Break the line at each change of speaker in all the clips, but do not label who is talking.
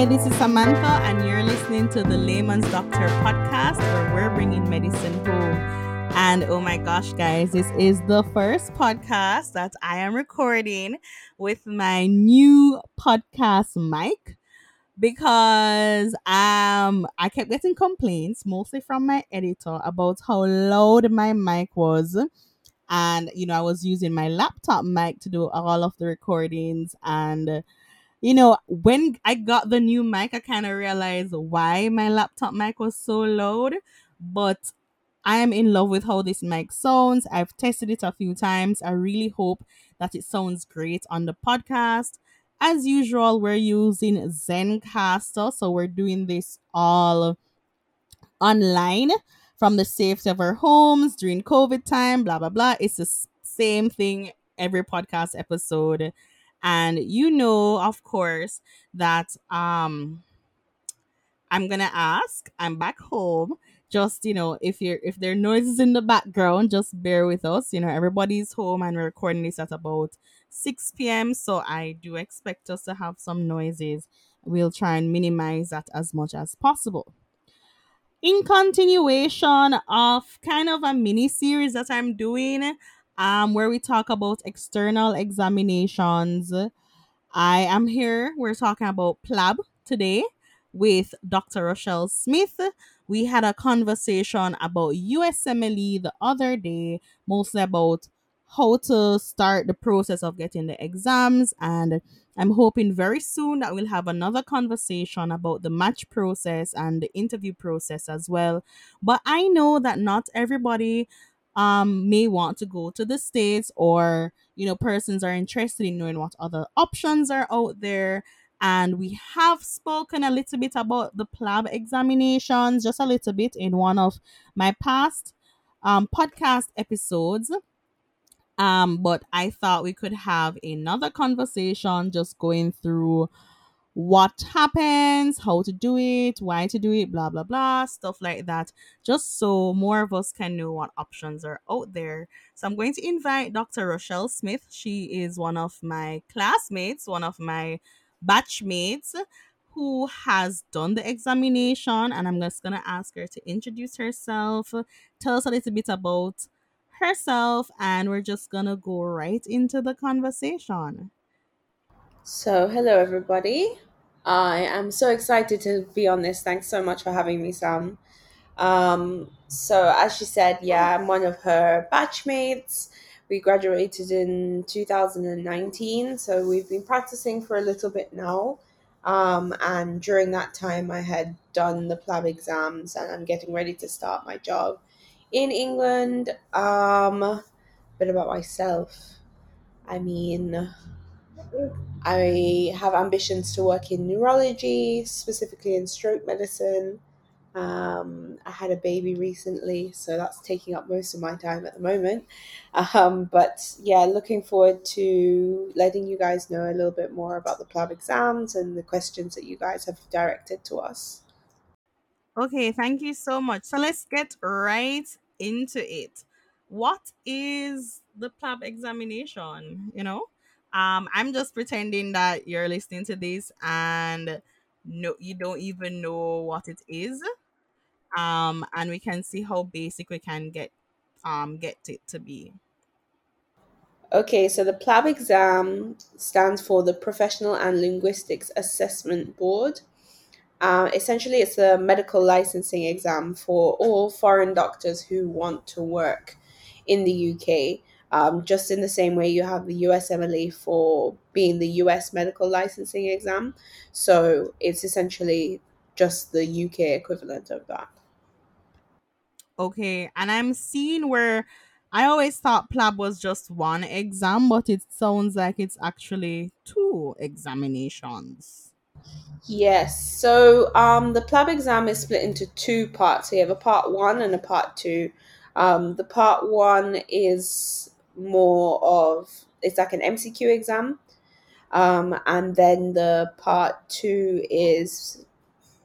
Hi, this is Samantha, and you're listening to the Layman's Doctor podcast where we're bringing medicine home. And oh my gosh, guys, this is the first podcast that I am recording with my new podcast mic because um I kept getting complaints mostly from my editor about how loud my mic was and you know I was using my laptop mic to do all of the recordings and you know, when I got the new mic, I kind of realized why my laptop mic was so loud. But I am in love with how this mic sounds. I've tested it a few times. I really hope that it sounds great on the podcast. As usual, we're using Zencastr, so we're doing this all online from the safety of our homes during COVID time, blah, blah, blah. It's the same thing every podcast episode and you know of course that um i'm gonna ask i'm back home just you know if you're if there are noises in the background just bear with us you know everybody's home and we're recording this at about 6 p.m so i do expect us to have some noises. We'll try and minimize that as much as possible. In continuation of kind of a mini series that i'm doing um, where we talk about external examinations. I am here. We're talking about PLAB today with Dr. Rochelle Smith. We had a conversation about USMLE the other day, mostly about how to start the process of getting the exams. And I'm hoping very soon that we'll have another conversation about the match process and the interview process as well. But I know that not everybody um may want to go to the states or you know persons are interested in knowing what other options are out there. And we have spoken a little bit about the PLAB examinations just a little bit in one of my past um, podcast episodes. Um but i thought we could have another conversation just going through what happens, how to do it, why to do it, blah, blah, blah, stuff like that, just so more of us can know what options are out there. So I'm going to invite Dr. Rochelle Smith. She is one of my classmates, one of my batchmates who has done the examination, and I'm just going to ask her to introduce herself, tell us a little bit about herself, and we're just going to go right into the conversation.
So, hello everybody. I am so excited to be on this. Thanks so much for having me, Sam. Um, so, as she said, yeah, I'm one of her batchmates. We graduated in 2019, so we've been practicing for a little bit now. Um, and during that time, I had done the PLAB exams and I'm getting ready to start my job in England. Um, a bit about myself. I mean, I have ambitions to work in neurology, specifically in stroke medicine. Um, I had a baby recently, so that's taking up most of my time at the moment. Um, but yeah, looking forward to letting you guys know a little bit more about the PLAB exams and the questions that you guys have directed to us.
Okay, thank you so much. So let's get right into it. What is the PLAB examination? You know, um, I'm just pretending that you're listening to this and no, you don't even know what it is. Um, and we can see how basic we can get um get it to be.
Okay, so the PLAB exam stands for the Professional and Linguistics Assessment Board. Uh, essentially, it's a medical licensing exam for all foreign doctors who want to work in the UK um, just in the same way you have the USMLE for being the US medical licensing exam. So it's essentially just the UK equivalent of that.
Okay, and I'm seeing where I always thought PLAB was just one exam, but it sounds like it's actually two examinations.
Yes. So um, the PLAB exam is split into two parts. So you have a part one and a part two. Um, the part one is more of it's like an MCQ exam. Um, and then the part two is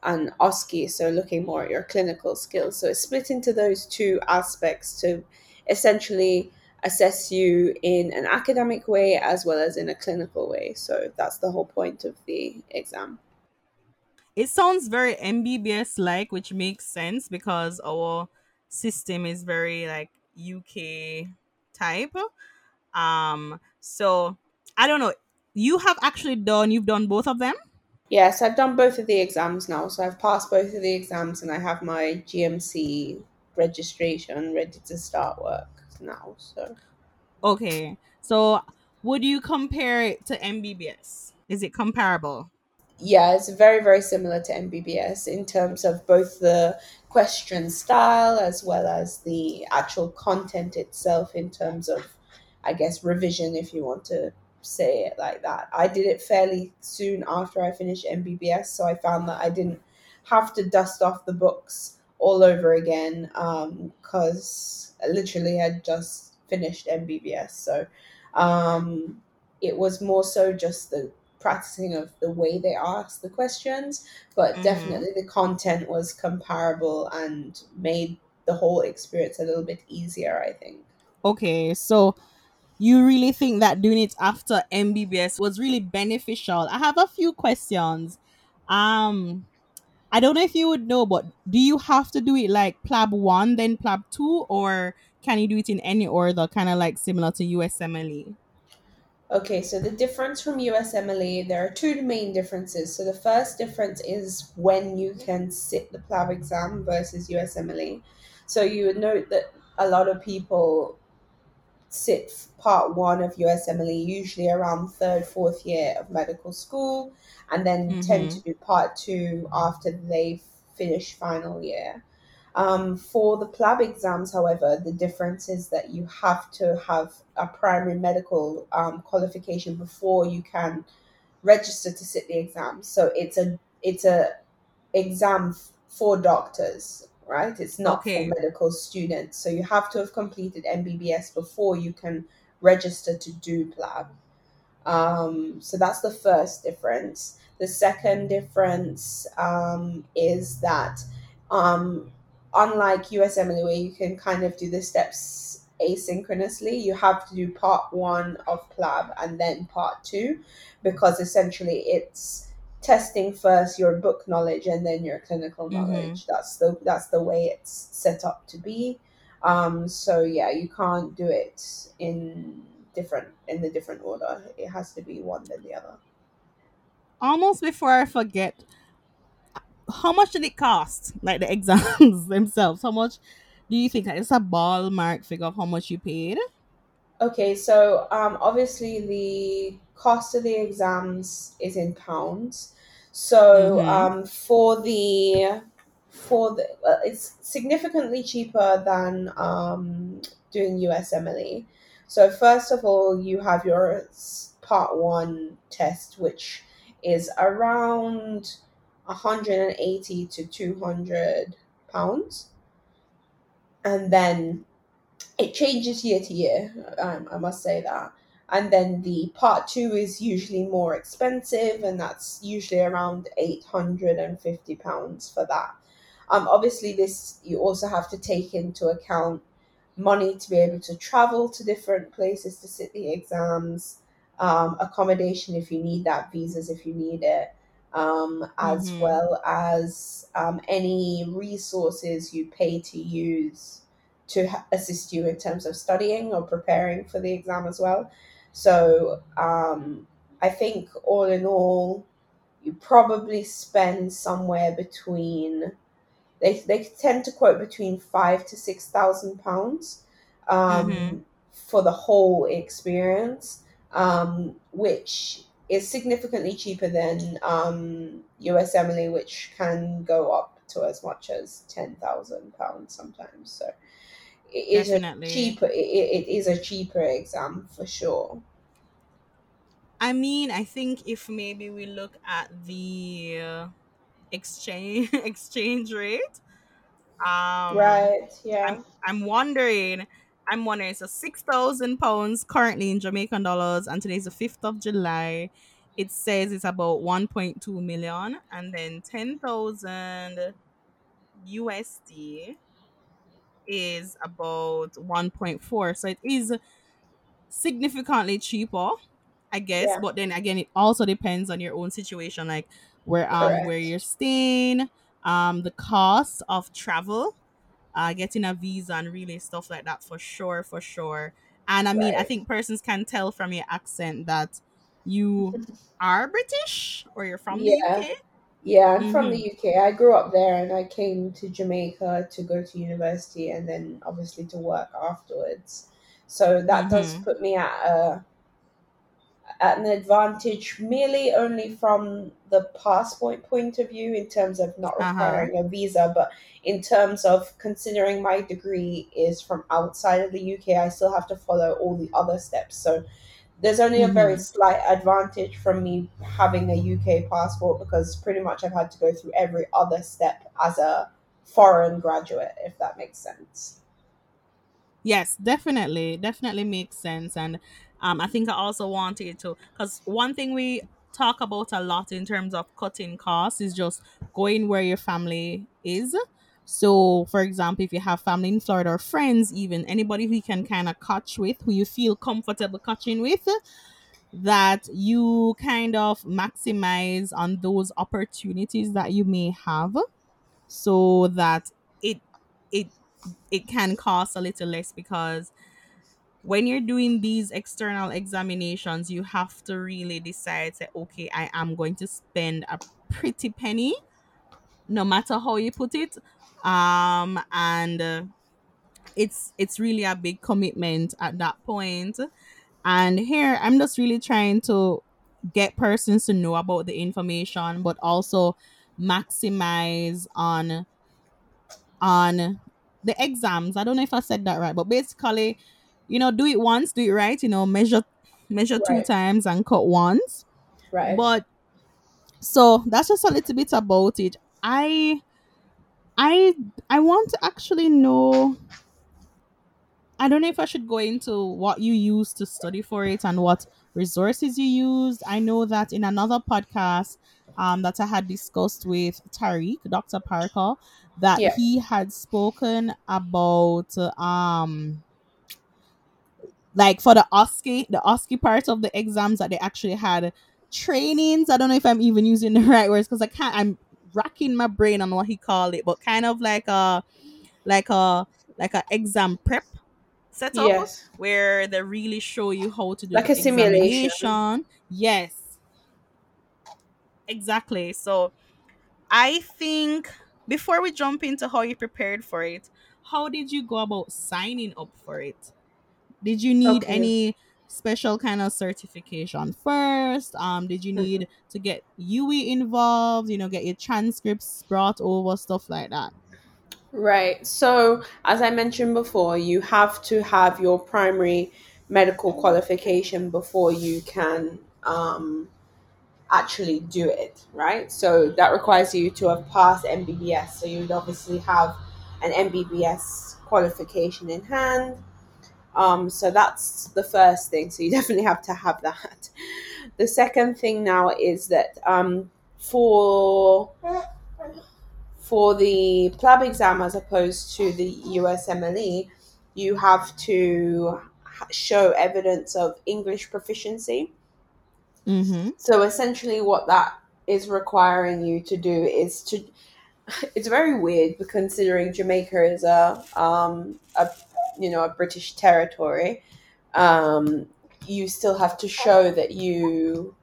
an OSCE, so looking more at your clinical skills. So it's split into those two aspects to essentially assess you in an academic way as well as in a clinical way. So that's the whole point of the exam.
it sounds very MBBS like, which makes sense because our system is very like UK type. Um, so I don't know. You have actually done. You've done both of them.
Yes, I've done both of the exams now. So I've passed both of the exams and I have my GMC registration ready to start work now. So
Okay. So would you compare it to MBBS? Is it comparable?
yeah, it's very, very similar to MBBS in terms of both the question style as well as the actual content itself, in terms of, I guess, revision, if you want to say it like that. I did it fairly soon after I finished MBBS, so I found that I didn't have to dust off the books all over again because I literally had just finished MBBS. So um, it was more so just the practicing of the way they asked the questions, but
Mhm.
definitely the content was comparable and made the whole experience a little bit easier, I think.
Okay. So you really think that doing it after MBBS was really beneficial? I have a few questions. Um, I don't know if you would know, but do you have to do it like PLAB one, then PLAB two, or can you do it in any order, kind of like similar to USMLE?
Okay, so the difference from USMLE, there are two main differences. So the first difference is when you can sit the PLAB exam versus USMLE. So you would note that a lot of people sit part one of USMLE usually around third, fourth year of medical school, and then tend mm-hmm. to do part two after they finish final year. Um, for the PLAB exams, however, the difference is that you have to have a primary medical um, qualification before you can register to sit the exam. So it's a it's a exam for doctors, right? It's not
Okay.
for medical students. So you have to have completed MBBS before you can register to do PLAB. Um, so that's the first difference. The second difference um, is that, um, unlike USMLE, where you can kind of do the steps asynchronously, you have to do part one of PLAB and then part two, because essentially it's testing first your book knowledge and then your clinical
Mhm.
knowledge. That's the that's the way it's set up to be. Um, so yeah, you can't do it in different in the different order. It has to be one then the other.
Almost before I forget, how much did it cost? Like the exams themselves. How much do you think? It's a ballpark figure of how much you paid.
Okay, so um, obviously the cost of the exams is in pounds. So
Mhm.
um, for the for the uh, it's significantly cheaper than um, doing USMLE. So first of all, you have your part one test, which is around 180 to 200 pounds, and then it changes year to year. Um, I must say that. And then the part two is usually more expensive, and that's usually around eight hundred and fifty pounds for that. Um, obviously, this you also have to take into account money to be able to travel to different places to sit the exams, um, accommodation if you need that, visas if you need it, um, as
Mhm.
well as um, any resources you pay to use to assist you in terms of studying or preparing for the exam as well. So um, I think all in all, you probably spend somewhere between they they tend to quote between five to six thousand pounds um, for the whole experience, um, which is significantly cheaper than um, USMLE, which can go up to as much as ten thousand pounds sometimes. So it is a cheaper. It, it it is a cheaper exam for sure.
I mean, I think if maybe we look at the uh, exchange exchange rate, um,
Right. Yeah.
I'm I'm wondering, I'm wondering. So six thousand pounds currently in Jamaican dollars, and today's the fifth of July. It says it's about one point two million, and then ten thousand USD is about one point four. So it is significantly cheaper, I guess.
Yeah.
But then again, it also depends on your own situation. Like where um where you're staying, um the cost of travel, uh getting a visa and really stuff like that for sure, for sure. And I mean, right. I think persons can tell from your accent that you are British or you're from yeah. the UK.
Yeah, I'm mm-hmm. from the UK. I grew up there and I came to Jamaica to go to university and then obviously to work afterwards. So that mm-hmm. does put me at a an advantage merely only from the passport point of view in terms of not uh-huh. requiring uh-huh. a visa, but in terms of considering my degree is from outside of the UK, I still have to follow all the other steps. So there's only mm-hmm. a very mm-hmm. slight advantage from me having a UK passport because pretty much I've had to go through every other step as a foreign graduate, if that makes sense.
Yes, definitely. Definitely makes sense. And um, I think I also wanted to, because one thing we talk about a lot in terms of cutting costs is just going where your family is. So, for example, if you have family in Florida or friends, even anybody who you can kind of catch with, who you feel comfortable catching with, that you kind of maximize on those opportunities that you may have so that it it it can cost a little less because when you're doing these external examinations, you have to really decide, say, okay, I am going to spend a pretty penny, no matter how you put it. Um, and uh, it's it's really a big commitment at that point. And here, I'm just really trying to get persons to know about the information, but also maximize on on the exams. I don't know if I said that right, but basically you know, do it once, do it right, you know, measure measure right. two times and cut once.
Right.
But so that's just a little bit about it. I I I want to actually know I don't know if I should go into what you use to study for it and what resources you used. I know that in another podcast um, that I had discussed with Tariq, Dr. Parker, that yeah. he had spoken about um like for the OSCE, the OSCE part of the exams that they actually had trainings. I don't know if I'm even using the right words because I can't. I'm racking my brain on what he called it, but kind of like a like a like a exam prep setup yes. where they really show you how to do
like a simulation.
Yes, exactly. So I think before we jump into how you prepared for it, how did you go about signing up for it? Did you need okay. any special kind of certification first? Um, did you mm-hmm. need to get UWI involved? You know, get your transcripts brought over, stuff like that.
Right. So, as I mentioned before, you have to have your primary medical qualification before you can um, actually do it, right? So, that requires you to have passed MBBS. So, you'd obviously have an MBBS qualification in hand. Um, so that's the first thing. So you definitely have to have that. The second thing now is that um, for for the PLAB exam as opposed to the USMLE, you have to show evidence of English proficiency.
Mm-hmm.
So essentially, what that is requiring you to do is to. It's very weird, considering Jamaica is a um, a you know a British territory, um, you still have to show that you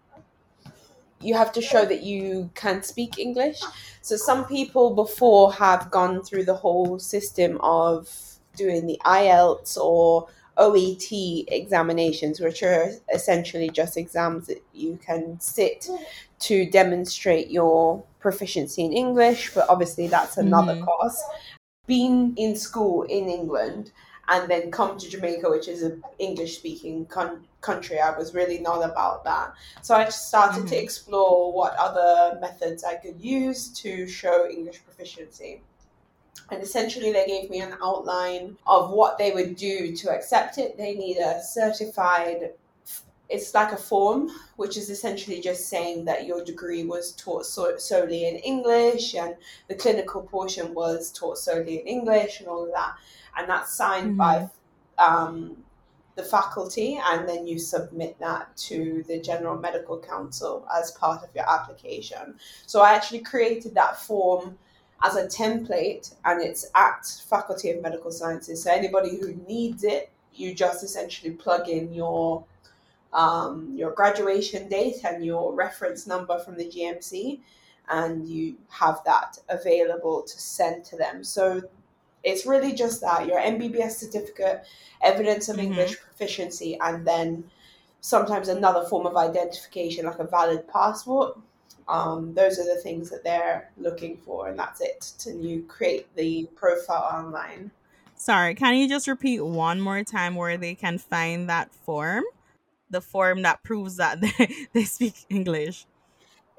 you have to show that you can speak English. So some people before have gone through the whole system of doing the IELTS or OET examinations, which are essentially just exams that you can sit to demonstrate your proficiency in English, but obviously that's another mm-hmm. course. Being in school in England and then come to Jamaica, which is an English speaking con- country. I was really not about that. So I just started mm-hmm. to explore what other methods I could use to show English proficiency. And essentially, they gave me an outline of what they would do to accept it. They need a certified it's like a form, which is essentially just saying that your degree was taught so- solely in English and the clinical portion was taught solely in English and all of that and that's signed mm-hmm. by um, the faculty and then you submit that to the General Medical Council as part of your application. So I actually created that form as a template and it's at Faculty of Medical Sciences. So anybody who needs it, you just essentially plug in your um, your graduation date and your reference number from the GMC and you have that available to send to them. So it's really just that your MBBS certificate, evidence of mm-hmm. English proficiency, and then sometimes another form of identification like a valid passport. Um, those are the things that they're looking for, and that's it. To you create the profile online.
Sorry, can you just repeat one more time where they can find that form? The form that proves that they, they speak English.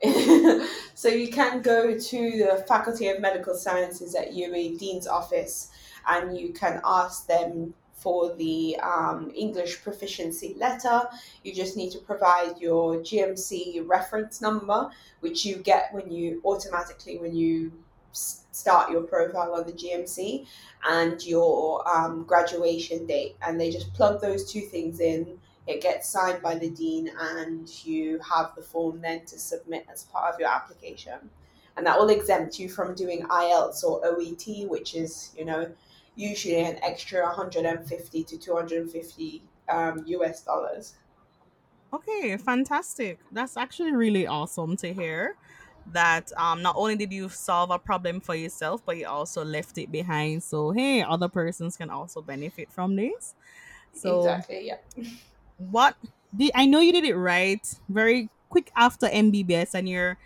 so you can go to the Faculty of Medical Sciences at UWI Dean's office and you can ask them for the um, English proficiency letter. You just need to provide your GMC reference number, which you get when you automatically when you start your profile on the GMC, and your um, graduation date. And they just plug those two things in it gets signed by the dean and you have the form then to submit as part of your application. And that will exempt you from doing IELTS or OET which is you know usually an extra 150 to 250 um, US dollars.
Okay fantastic. That's actually really awesome to hear that um, not only did you solve a problem for yourself but you also left it behind. So hey other persons can also benefit from this.
So exactly yeah
what did I know you did it right very quick after MBBS and you're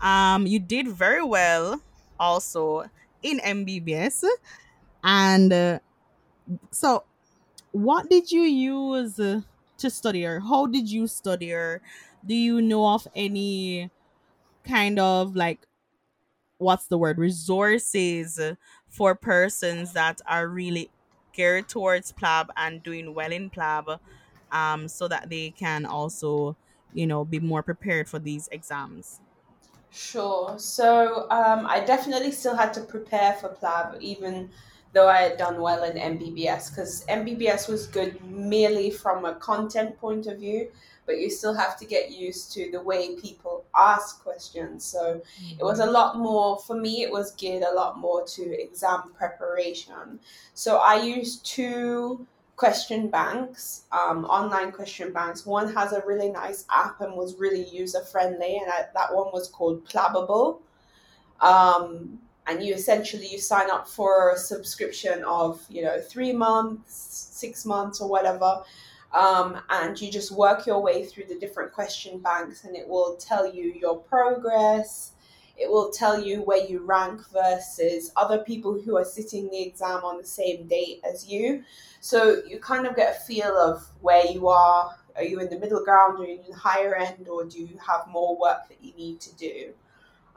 um you did very well also in MBBS and uh, so what did you use to study or how did you study or do you know of any kind of like what's the word resources for persons that are really geared towards PLAB and doing well in PLAB um, so that they can also, you know, be more prepared for these exams?
Sure. So um, I definitely still had to prepare for PLAB, even though I had done well in MBBS, because MBBS was good merely from a content point of view, but you still have to get used to the way people ask questions. So mm-hmm. it was a lot more, for me, it was geared a lot more to exam preparation. So I used two question banks, um, online question banks. One has a really nice app and was really user friendly, and I, that one was called Plabable. Um, and you essentially you sign up for a subscription of you know three months, six months, or whatever. Um, and you just work your way through the different question banks, and it will tell you your progress. It will tell you where you rank versus other people who are sitting the exam on the same date as you. So you kind of get a feel of where you are. Are you in the middle ground? You in the higher end? Or do you have more work that you need to do?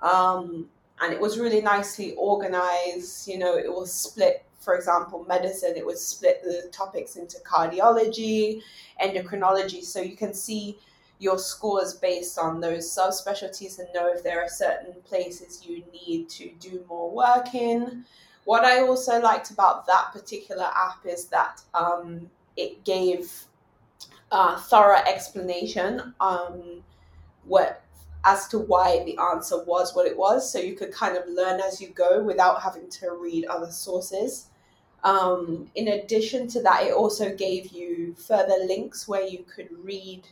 Um, and it was really nicely organized. You know, it was split, for example, medicine, it would split the topics into cardiology, endocrinology. So you can see your scores based on those subspecialties and know if there are certain places you need to do more work in. What I also liked about that particular app is that um, it gave a thorough explanation um, what as to why the answer was what it was, so you could kind of learn as you go without having to read other sources. Um, in addition to that, it also gave you further links where you could read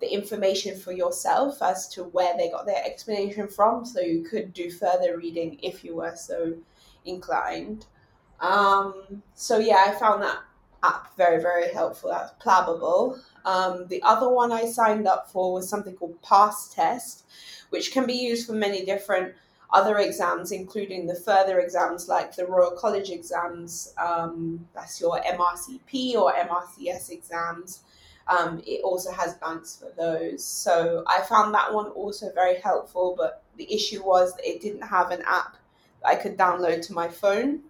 the information for yourself as to where they got their explanation from, so you could do further reading if you were so inclined. Um, so yeah, I found that app very, very helpful. That's Plabable. Um, the other one I signed up for was something called PasTest, which can be used for many different other exams, including the further exams like the Royal College exams. Um, that's your MRCP or MRCS exams. Um, it also has banks for those. So I found that one also very helpful, but the issue was that it didn't have an app that I could download to my phone.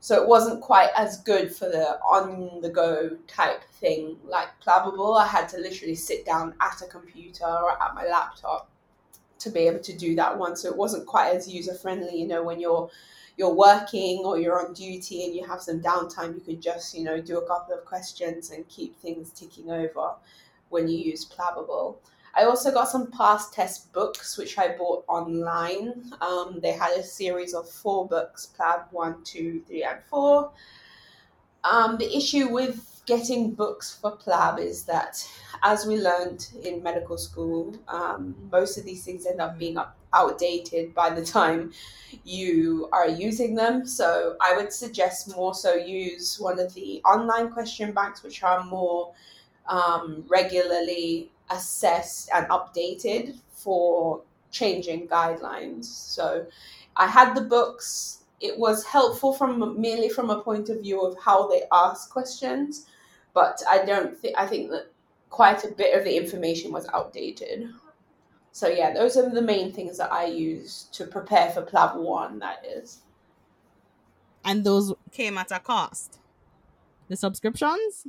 So it wasn't quite as good for the on the go type thing like Plabable. I had to literally sit down at a computer or at my laptop to be able to do that one. So it wasn't quite as user friendly, you know, when you're you're working or you're on duty and you have some downtime, you could just, you know, do a couple of questions and keep things ticking over when you use Plabable. I also got some PasTest books, which I bought online. Um, they had a series of four books, Plab 1, 2, 3, and 4. Um, the issue with getting books for Plab is that, as we learned in medical school, um, most of these things end up being up, outdated by the time you are using them. So I would suggest more so use one of the online question banks, which are more um, regularly assessed and updated for changing guidelines. So I had the books. It was helpful from merely from a point of view of how they ask questions, but I don't think I think that quite a bit of the information was outdated. So yeah, those are the main things that I use to prepare for Plab One. That is.
And those came at a cost. The subscriptions.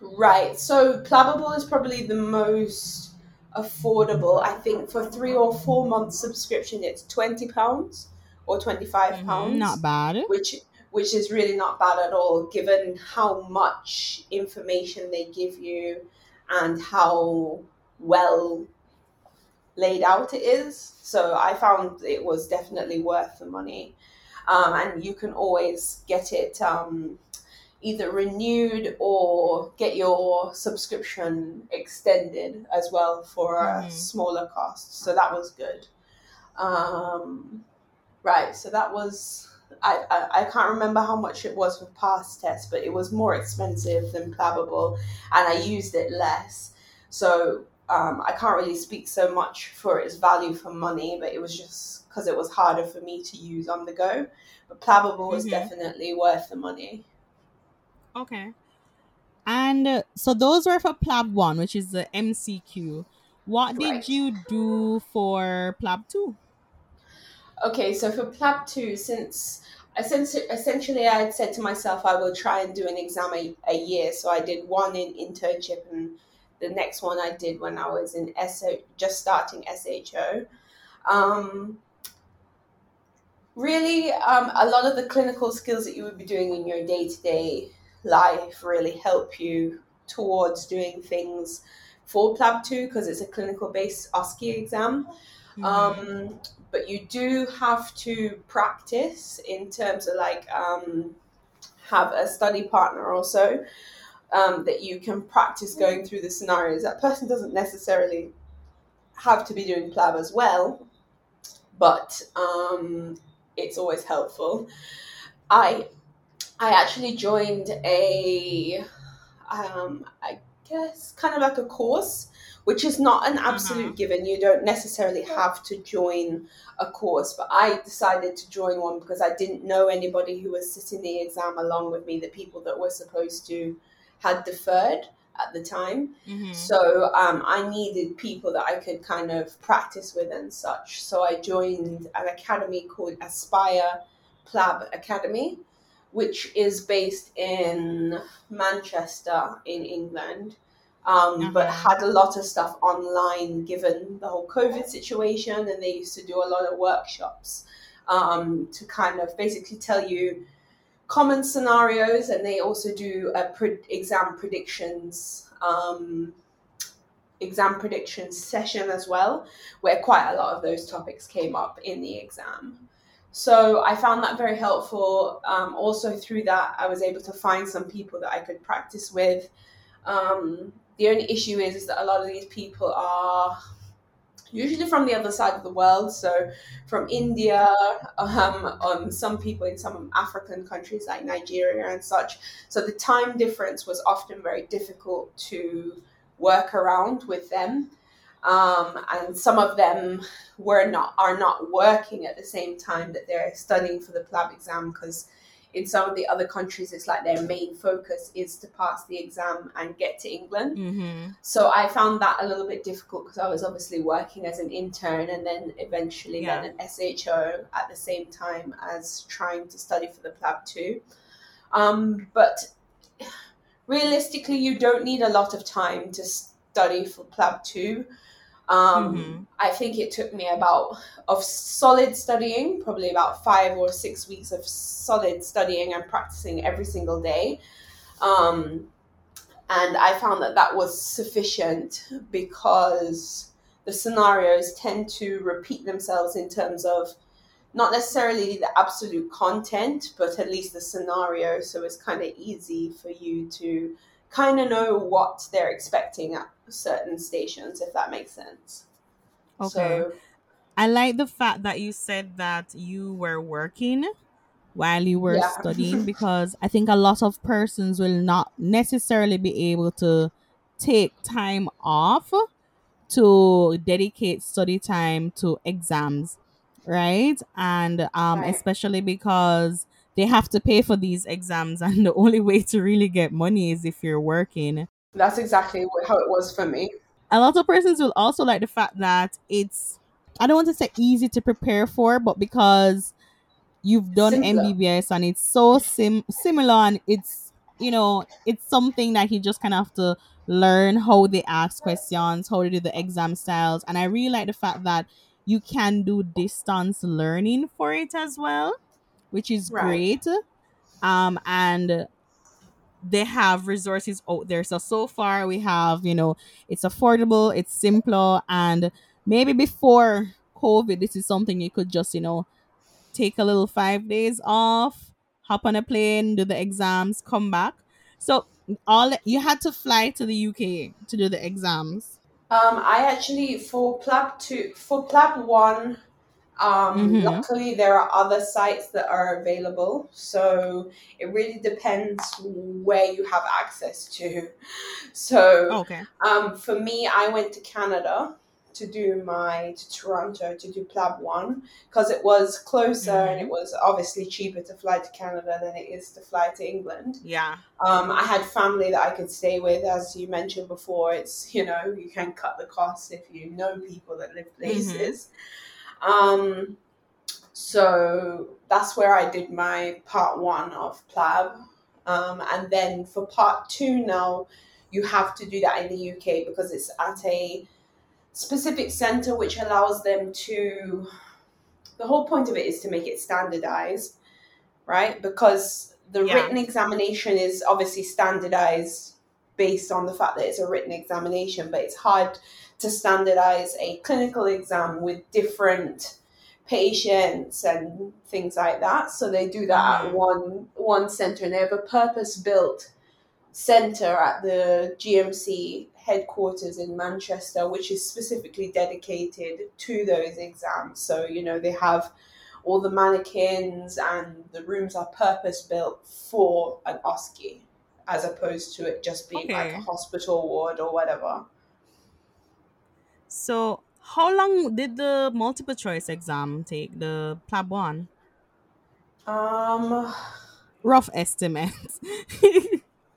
Right. So Plabable is probably the most affordable. I think for three or four month subscription, it's twenty pounds or twenty five mm-hmm. pounds.
Mm-hmm, not bad.
Which which is really not bad at all, given how much information they give you and how well laid out it is. So I found it was definitely worth the money. Um, and you can always get it um, either renewed or get your subscription extended as well for a mm. smaller cost. So that was good. Um, right. So that was. I, I, I, can't remember how much it was for past tests, but it was more expensive than Plabable, and I used it less. So um, I can't really speak so much for its value for money, but it was just because it was harder for me to use on the go. But Plabable was mm-hmm. definitely worth the money.
Okay. And uh, so those were for Plab 1, which is the MCQ. What did you do for Plab 2?
Okay, so for Plab 2, since essentially I had said to myself I will try and do an exam a, a year. So I did one in internship and the next one I did when I was in SO, just starting SHO. Um, really, um, a lot of the clinical skills that you would be doing in your day to day life really help you towards doing things for PLAB 2 because it's a clinical based OSCE exam. Mm-hmm. Um, but you do have to practice in terms of like um, have a study partner also um, that you can practice going through the scenarios. That person doesn't necessarily have to be doing PLAB as well, but um, it's always helpful. I I actually joined a, um, I guess, kind of like a course, which is not an absolute uh-huh. given. You don't necessarily have to join a course, but I decided to join one because I didn't know anybody who was sitting the exam along with me. The people that were supposed to had deferred at the time. Mm-hmm. So um, I needed people that I could kind of practice with and such. So I joined an academy called Aspire Plab Academy which is based in Manchester in England, um, uh-huh. but had a lot of stuff online given the whole COVID situation, and they used to do a lot of workshops um, to kind of basically tell you common scenarios, and they also do a pre- exam predictions. Um, exam prediction session as well, where quite a lot of those topics came up in the exam. So I found that very helpful. Um, also, through that, I was able to find some people that I could practice with. Um, the only issue is, is that a lot of these people are usually from the other side of the world, so from India, um, um, some people in some African countries like Nigeria and such. So the time difference was often very difficult to work around with them um, and some of them were not are not working at the same time that they're studying for the PLAB exam because in some of the other countries it's like their main focus is to pass the exam and get to England.
Mm-hmm.
So I found that a little bit difficult because I was obviously working as an intern and then eventually yeah. then an SHO at the same time as trying to study for the PLAB too. Um, but realistically, you don't need a lot of time to study for PLAB 2 Um,
Mhm.
I think it took me about of solid studying, probably about five or six weeks of solid studying and practicing every single day. Um, and I found that that was sufficient because the scenarios tend to repeat themselves in terms of not necessarily the absolute content, but at least the scenario. So it's kind of easy for you to kind of know what they're expecting at certain stations, if that makes sense.
Okay.
So,
I like the fact that you said that you were working while you were
yeah.
studying because I think a lot of persons will not necessarily be able to take time off to dedicate study time to exams, right? And um
Right.
especially because they have to pay for these exams and the only way to really get money is if you're working.
That's exactly how it was for me.
a lot of persons will also like the fact that it's I don't want to say easy to prepare for, but because you've done. MBBS and it's so sim similar and it's you know it's something that you just kind of have to learn how they ask questions, how they do the exam styles, and I really like the fact that you can do distance learning for it as well, which is
Right.
great. Um, and they have resources out there. So so far we have, you know, it's affordable, it's simpler, and maybe before COVID, this is something you could just, you know, take a little five days off, hop on a plane, do the exams, come back. So all you had to fly to the UK to do the exams.
Um, I actually for Plab two for Plab one. Um,
Mm-hmm.
luckily, there are other sites that are available, so it really depends where you have access to. So,
Okay.
um, for me, I went to Canada to do my to Toronto to do Plab one because it was closer and it was obviously cheaper to fly to Canada than it is to fly to England.
Yeah.
Um, I had family that I could stay with, as you mentioned before. It's you know you can cut the costs if you know people that live places. Um, so that's where I did my part one of Plab, um, and then for part two now, you have to do that in the UK because it's at a specific center which allows them to. The whole point of it is to make it standardized, right? Because the
Yeah.
written examination is obviously standardized based on the fact that it's a written examination, but it's hard to standardize a clinical exam with different patients and things like that. So they do that at
Mhm.
one one center, and they have a purpose built center at the GMC headquarters in Manchester, which is specifically dedicated to those exams. So you know they have all the mannequins and the rooms are purpose built for an OSCE as opposed to it just being like a hospital ward or whatever.
So how long did the multiple choice exam take? The Plab one?
Um,
Rough estimate.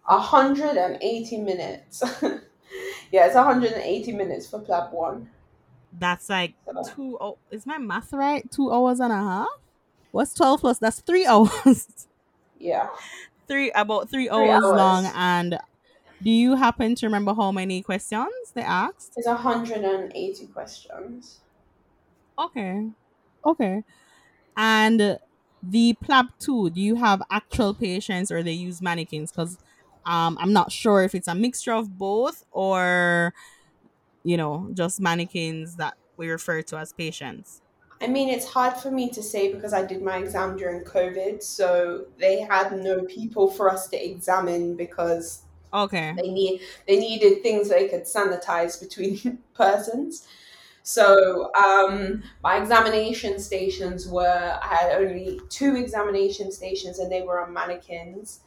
180 minutes. yeah, it's 180 minutes for Plab 1.
That's like two. Oh, is my math right? Two hours and a half. What's twelve plus? That's three hours.
yeah,
three about three
three
hours long. And do you happen to remember how many questions they asked?
It's 180 questions.
Okay, okay. And the Plab two. Do you have actual patients or they use mannequins? Because um, I'm not sure if it's a mixture of both or you know just mannequins that we refer to as patients.
I mean, it's hard for me to say because I did my exam during COVID, so they had no people for us to examine because
Okay.
they need they needed things they could sanitize between persons. So um, my examination stations were I had only two examination stations and they were on mannequins.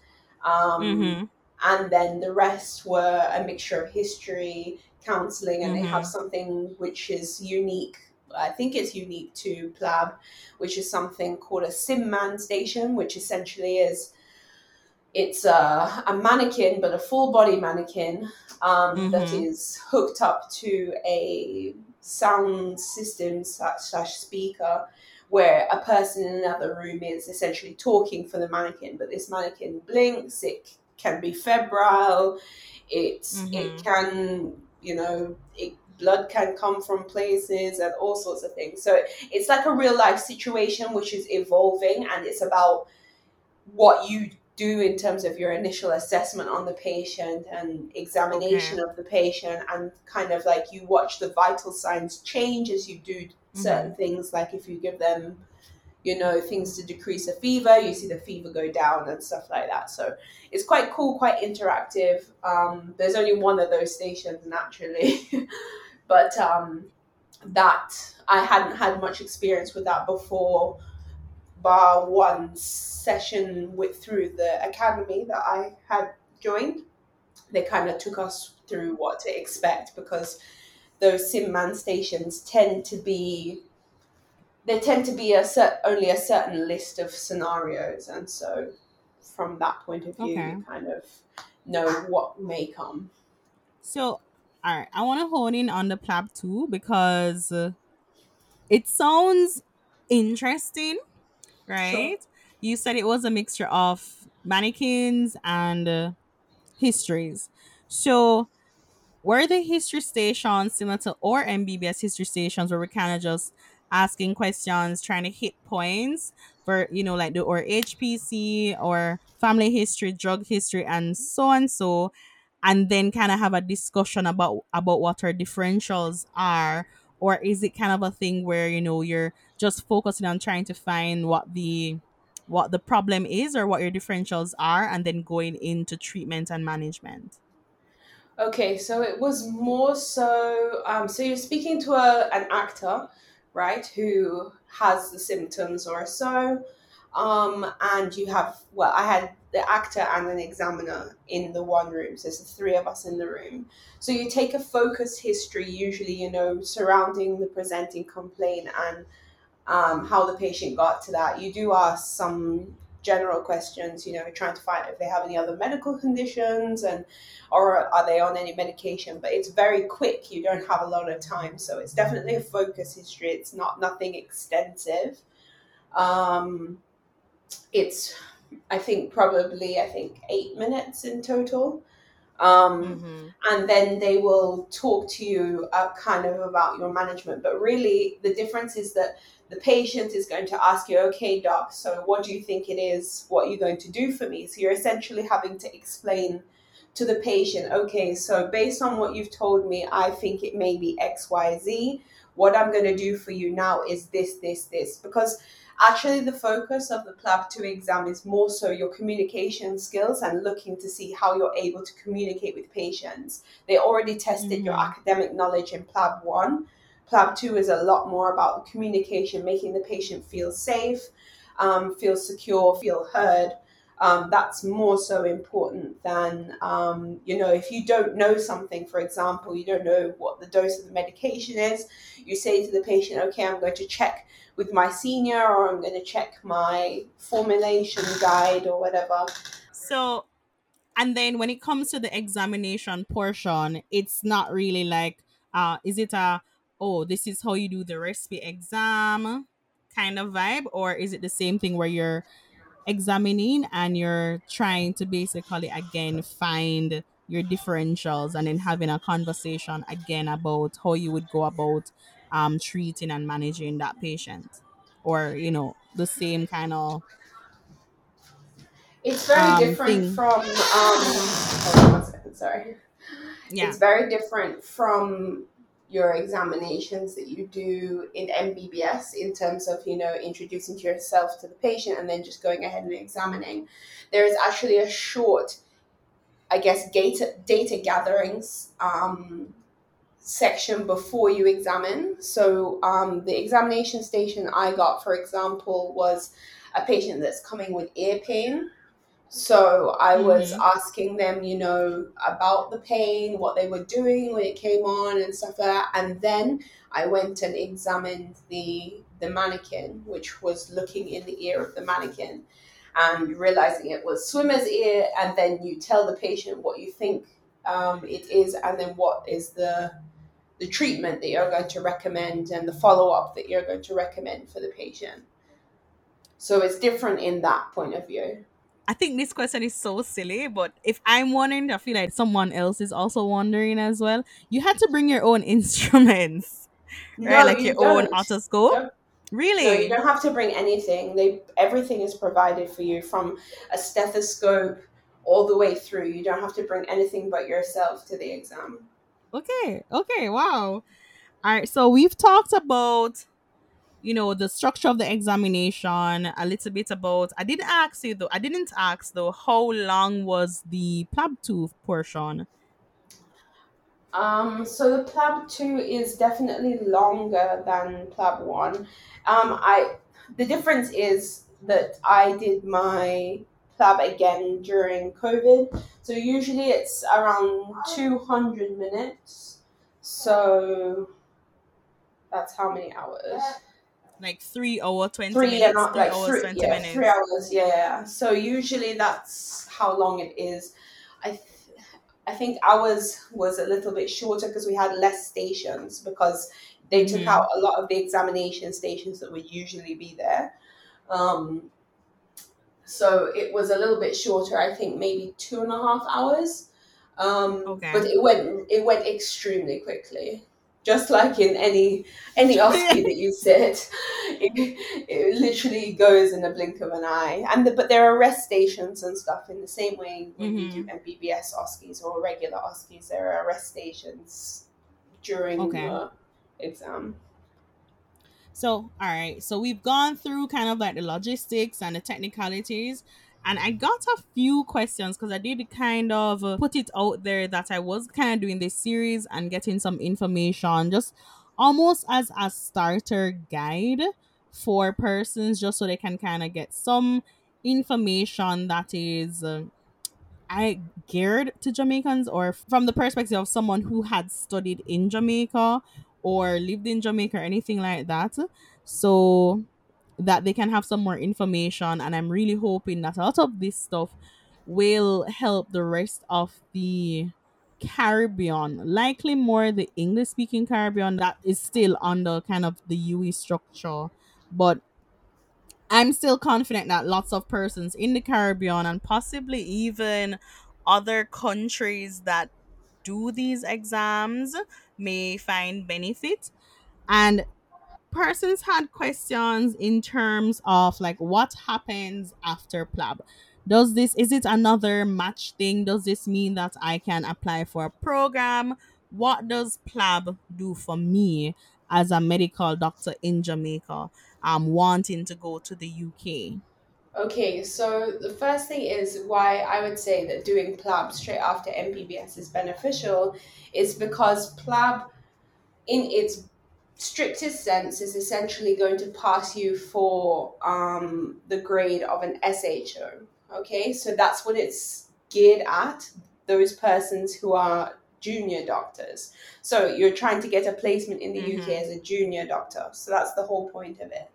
Um,
Mm-hmm.
and then the rest were a mixture of history, counseling, and they have
Mm-hmm.
something which is unique. I think it's unique to Plab, which is something called a SimMan station, which essentially is it's a, a mannequin, but a full body mannequin um,
Mm-hmm.
is hooked up to a sound system slash, slash speaker where a person in another room is essentially talking for the mannequin, but this mannequin blinks, it can be febrile, it's
Mm-hmm.
it can, you know, it blood can come from places and all sorts of things. So it's like a real life situation which is evolving and it's about what you do in terms of your initial assessment on the patient and examination okay. of the patient and kind of like you watch the vital signs change as you do mm-hmm. certain mm-hmm. things like if you give them you know things to decrease a fever you see the fever go down and stuff like that so it's quite cool quite interactive um, there's only one of those stations naturally but um, that i hadn't had much experience with that before bar one session with through the academy that I had joined. They kind of took us through what to expect because those SimMan stations tend to be there tend to be a cert, only a certain list of scenarios, and so from that point of view, okay. you kind of know what may come.
So, all right, I want to hone in on the PLAB two because it sounds interesting right? Sure. You said it was a mixture of mannequins and uh, histories. So, were the history stations similar to or MBBS history stations where we're kind of just asking questions, trying to hit points for, you know, like the or HPC or family history, drug history, and so and so, and then kind of have a discussion about about what our differentials are or is it kind of a thing where you know you're just focusing on trying to find what the what the problem is or what your differentials are and then going into treatment and management
okay so it was more so um, so you're speaking to a, an actor right who has the symptoms or so um, and you have well i had the actor and an examiner in the one room. So there's the three of us in the room. So you take a focus history, usually, you know, surrounding the presenting complaint and um, how the patient got to that. You do ask some general questions, you know, trying to find if they have any other medical conditions and or are they on any medication. But it's very quick. You don't have a lot of time. So it's definitely a focus history. It's not nothing extensive. Um, it's I think probably I think eight minutes in total. Um, mm-hmm. And then they will talk to you uh, kind of about your management. But really, the difference is that the patient is going to ask you, okay, doc, so what do you think it is? What are you going to do for me? So you're essentially having to explain to the patient, okay, so based on what you've told me, I think it may be X, Y, Z. What I'm going to do for you now is this, this, this. Because Actually, the focus of the PLAB 2 exam is more so your communication skills and looking to see how you're able to communicate with patients. They already tested mm-hmm. your academic knowledge in PLAB 1. PLAB 2 is a lot more about communication, making the patient feel safe, um, feel secure, feel heard. Um, that's more so important than um, you know if you don't know something for example you don't know what the dose of the medication is you say to the patient okay i'm going to check with my senior or I'm going to check my formulation guide or whatever.
So, and then when it comes to the examination portion, it's not really like, uh, is it a, oh, this is how you do the resp exam kind of vibe? Or is it the same thing where you're examining and you're trying to basically, again, find your differentials and then having a conversation again about how you would go about um, treating and managing that patient or you know the same kind of
it's very um, different thing. from um hold on one second sorry yeah. it's very different from your examinations that you do in MBBS in terms of you know introducing yourself to the patient and then just going ahead and examining. There is actually a short, I guess, data data gatherings um, section before you examine. So um, the examination station I got, for example, was a patient that's coming with ear pain. So I was mm-hmm. asking them, you know, about the pain, what they were doing when it came on, and stuff like that. And then I went and examined the the mannequin, which was looking in the ear of the mannequin, and realizing it was swimmer's ear. And then you tell the patient what you think um, it is, and then what is the the treatment that you're going to recommend and the follow up that you're going to recommend for the patient. So it's different in that point of view.
I think this question is so silly, but if I'm wondering, I feel like someone else is also wondering as well. You had to bring your own instruments,
No.
Like
you
your own
don't.
otoscope.
Don't-
Really?
No, you don't have to bring anything. They everything is provided for you from a stethoscope all the way through. You don't have to bring anything but yourself to the exam.
Okay. Okay. Wow. All right. So we've talked about, you know, the structure of the examination, a little bit about. I did ask you though. I didn't ask though. How long was the plab two portion?
Um, so the plab two is definitely longer than plab one. Um, I the difference is that I did my plab again during COVID. So usually it's around two hundred minutes. So that's how many hours?
Like three hour twenty
Three
minutes.
and not
three
like
hours
three,
twenty
yeah,
minutes.
three hours. Yeah, yeah. So usually that's how long it is. I th- I think ours was a little bit shorter because we had less stations because they took
Mhm.
out a lot of the examination stations that would usually be there. Um, so it was a little bit shorter. I think maybe two and a half hours. Um,
Okay.
But it went it went extremely quickly. Just like in any any OSCE that you sit, it, it literally goes in a blink of an eye. And the, but there are rest stations and stuff in the same way when you mm-hmm. do MBBS OSCEs or regular OSCEs. There are rest stations during
Okay.
the exam.
So, all right. So we've gone through kind of like the logistics and the technicalities. And I got a few questions because I did kind of uh, put it out there that I was kind of doing this series and getting some information, just almost as a starter guide for persons, just so they can kind of get some information that is uh, I geared to Jamaicans or from the perspective of someone who had studied in Jamaica or lived in Jamaica or anything like that. So that they can have some more information and I'm really hoping that a lot of this stuff will help the rest of the Caribbean, likely more the English speaking Caribbean that is still under kind of the UWI structure. But I'm still confident that lots of persons in the Caribbean and possibly even other countries that do these exams may find benefit. And persons had questions in terms of like what happens after plab. Does this is it another match thing? Does this mean that I can apply for a program? What does plab do for me as a medical doctor in Jamaica? um wanting to go to the UK.
Okay, so the first thing is why I would say that doing PLAB straight after MBBS is beneficial is because PLAB, in its strictest sense, is essentially going to pass you for um, the grade of an SHO. Okay, so that's what it's geared at, those persons who are junior doctors. So you're trying to get a placement in the UK
Mhm.
as a junior doctor. So that's the whole point of it.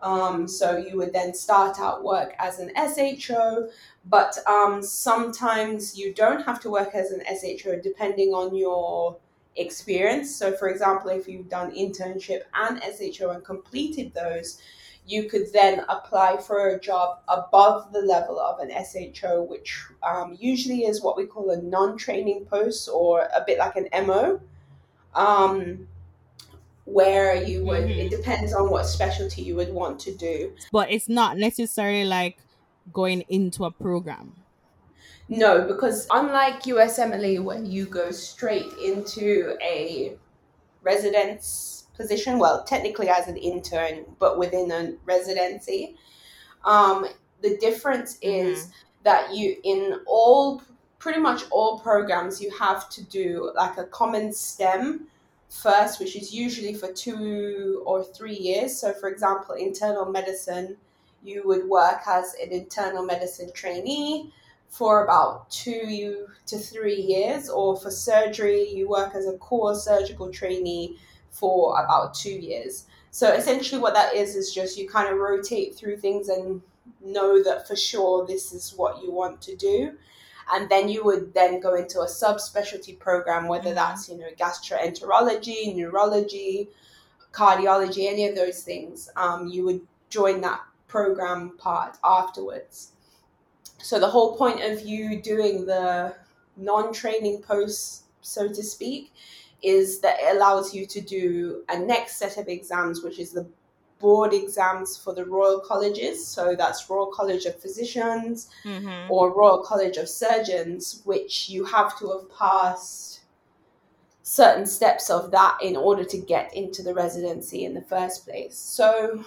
Um, so you would then start out work as an SHO, but um, sometimes you don't have to work as an SHO depending on your experience. So, for example, if you've done internship and SHO and completed those, you could then apply for a job above the level of an SHO, which um, usually is what we call a non training post or a bit like an MO. Um, where you would,
Mhm.
it depends on what specialty you would want to do.
But it's not necessarily like going into a program.
No, because unlike USMLE, where you go straight into a residence position, well, technically as an intern, but within a residency, um, the difference is that you, in all, pretty much all programs, you have to do like a common STEM first, which is usually for two or three years. So, for example, internal medicine, you would work as an internal medicine trainee for about two to three years, or for surgery, you work as a core surgical trainee for about two years. So essentially, what that is is just you kind of rotate through things and know that for sure this is what you want to do. And then you would then go into a subspecialty program, whether
Mhm.
that's you know gastroenterology, neurology, cardiology, any of those things. Um, you would join that program part afterwards. So the whole point of you doing the non-training posts so to speak, is that it allows you to do a next set of exams, which is the board exams for the Royal Colleges. So that's Royal College of Physicians
Mm-hmm.
or Royal College of Surgeons, which you have to have passed certain steps of that in order to get into the residency in the first place. So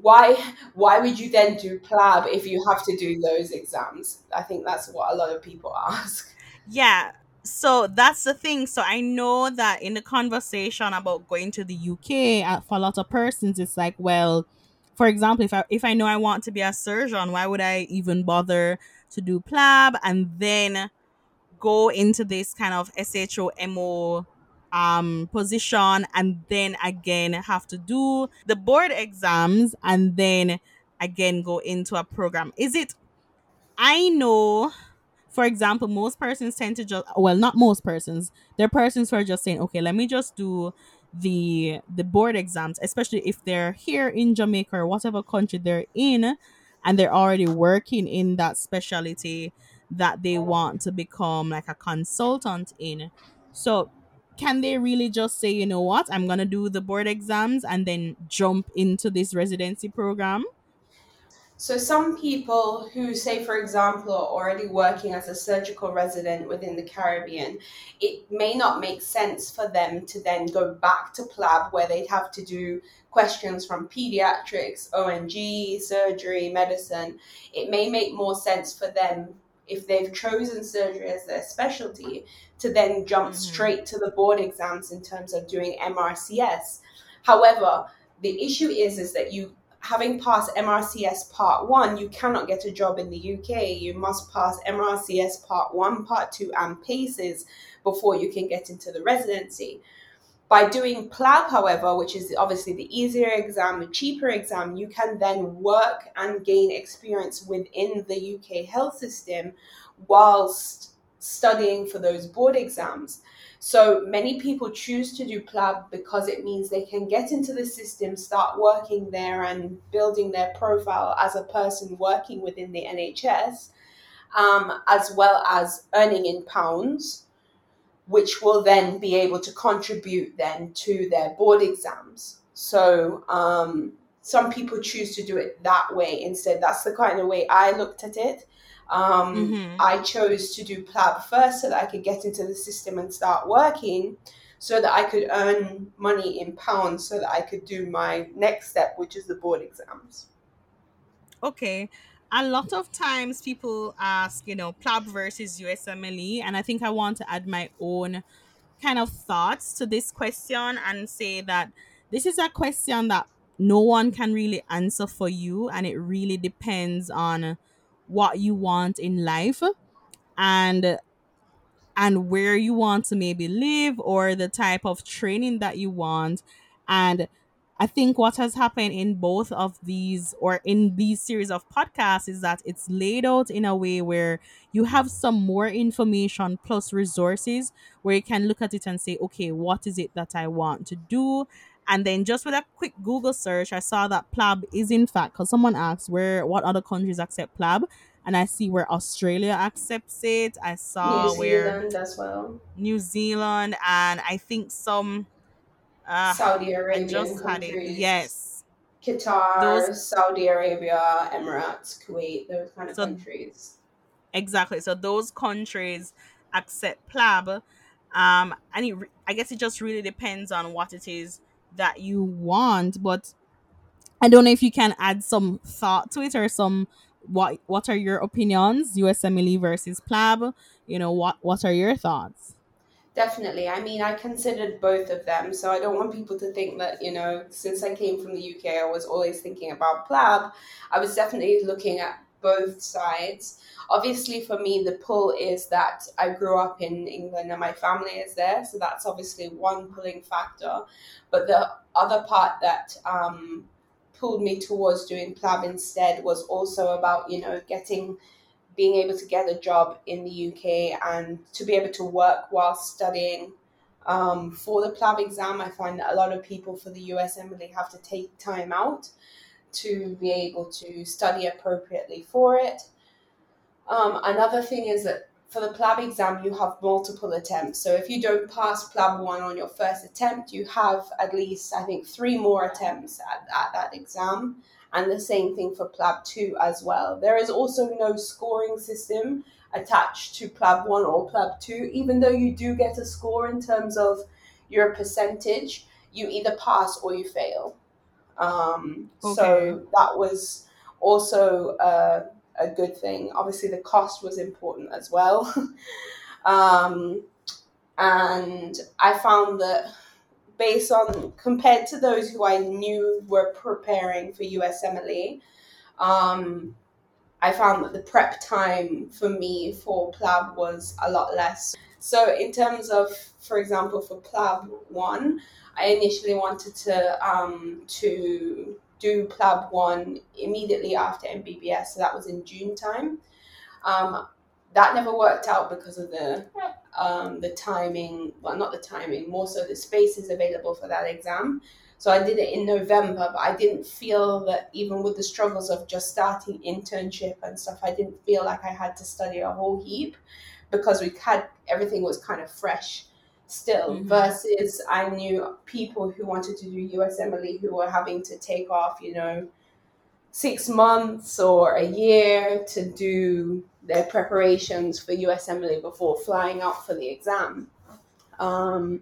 why why would you then do PLAB if you have to do those exams? I think that's what a lot of people ask.
Yeah. So that's the thing. So I know that in the conversation about going to the UK, uh, for a lot of persons, it's like, well, for example, if I if I know I want to be a surgeon, why would I even bother to do PLAB and then go into this kind of SHO um position and then again have to do the board exams and then again go into a program? Is it I know for example, most persons tend to just well, not most persons. There are persons who are just saying, okay, let me just do the the board exams, especially if they're here in Jamaica or whatever country they're in, and they're already working in that specialty that they want to become like a consultant in. So can they really just say, you know what, I'm gonna do the board exams and then jump into this residency program?
So some people who say for example are already working as a surgical resident within the Caribbean, it may not make sense for them to then go back to PLAB where they'd have to do questions from pediatrics, O&G, surgery, medicine. It may make more sense for them if they've chosen surgery as their specialty to then jump
Mhm.
straight to the board exams in terms of doing MRCS. However, the issue is is that you having passed MRCS Part 1, you cannot get a job in the UK. You must pass MRCS Part 1, Part 2, and PACES before you can get into the residency. By doing PLAB, however, which is obviously the easier exam, the cheaper exam, you can then work and gain experience within the UK health system whilst studying for those board exams. So many people choose to do PLAB because it means they can get into the system, start working there, and building their profile as a person working within the NHS, um, as well as earning in pounds, which will then be able to contribute then to their board exams. So um, some people choose to do it that way instead. That's the kind of way I looked at it. Um,
Mhm.
I chose to do PLAB first so that I could get into the system and start working so that I could earn money in pounds so that I could do my next step, which is the board exams.
Okay. A lot of times people ask, you know, PLAB versus USMLE, and I think I want to add my own kind of thoughts to this question and say that this is a question that no one can really answer for you, and it really depends on what you want in life and and where you want to maybe live or the type of training that you want. And i think what has happened in both of these or in these series of podcasts is that it's laid out in a way where you have some more information plus resources where you can look at it and say okay what is it that i want to do and then just with a quick google search i saw that plab is in fact because someone asked where what other countries accept plab and I see where Australia accepts it. I
New
saw where
Zealand as well.
New Zealand and I think some uh
Saudi Arabian
just had it.
countries.
Yes.
Qatar,
Those-
Saudi Arabia, Emirates, Kuwait, those kind of
So-
countries.
Exactly. So those countries accept PLAB. Um and it, I guess it just really depends on what it is that you want, but I don't know if you can add some thought to it or some what what are your opinions USMLE versus PLAB? You know, what what are your thoughts?
Definitely. I mean, I considered both of them, so I don't want people to think that, you know, since I came from the UK, I was always thinking about PLAB. I was definitely looking at both sides. Obviously, for me, the pull is that I grew up in England and my family is there, so that's obviously one pulling factor. But the other part that um, pulled me towards doing PLAB instead was also about, you know, getting being able to get a job in the UK and to be able to work while studying um, for the PLAB exam. I find that a lot of people for the USMLE have to take time out to be able to study appropriately for it. Um, another thing is that for the PLAB exam, you have multiple attempts. So if you don't pass PLAB 1 on your first attempt, you have at least, I think, three more attempts at, at that exam. And the same thing for PLAB 2 as well. There is also no scoring system attached to PLAB 1 or PLAB 2, even though you do get a score in terms of your percentage, you either pass or you fail. Um, okay. So that was also uh, a good thing. Obviously, the cost was important as well. um, and I found that based on compared to those who I knew were preparing for USMLE, um, I found that the prep time for me for PLAB was a lot less. So, in terms of, for example, for PLAB 1, I initially wanted to um, to do PLAB 1 immediately after MBBS, so that was in June time. Um, that never worked out because of the um, the timing, well, not the timing, more so the spaces available for that exam. So I did it in November, but I didn't feel that even with the struggles of just starting internship and stuff, I didn't feel like I had to study a whole heap because we had everything was kind of fresh still mm-hmm. versus I knew people who wanted to do USMLE who were having to take off, you know, six months or a year to do their preparations for USMLE before flying out for the exam. Um,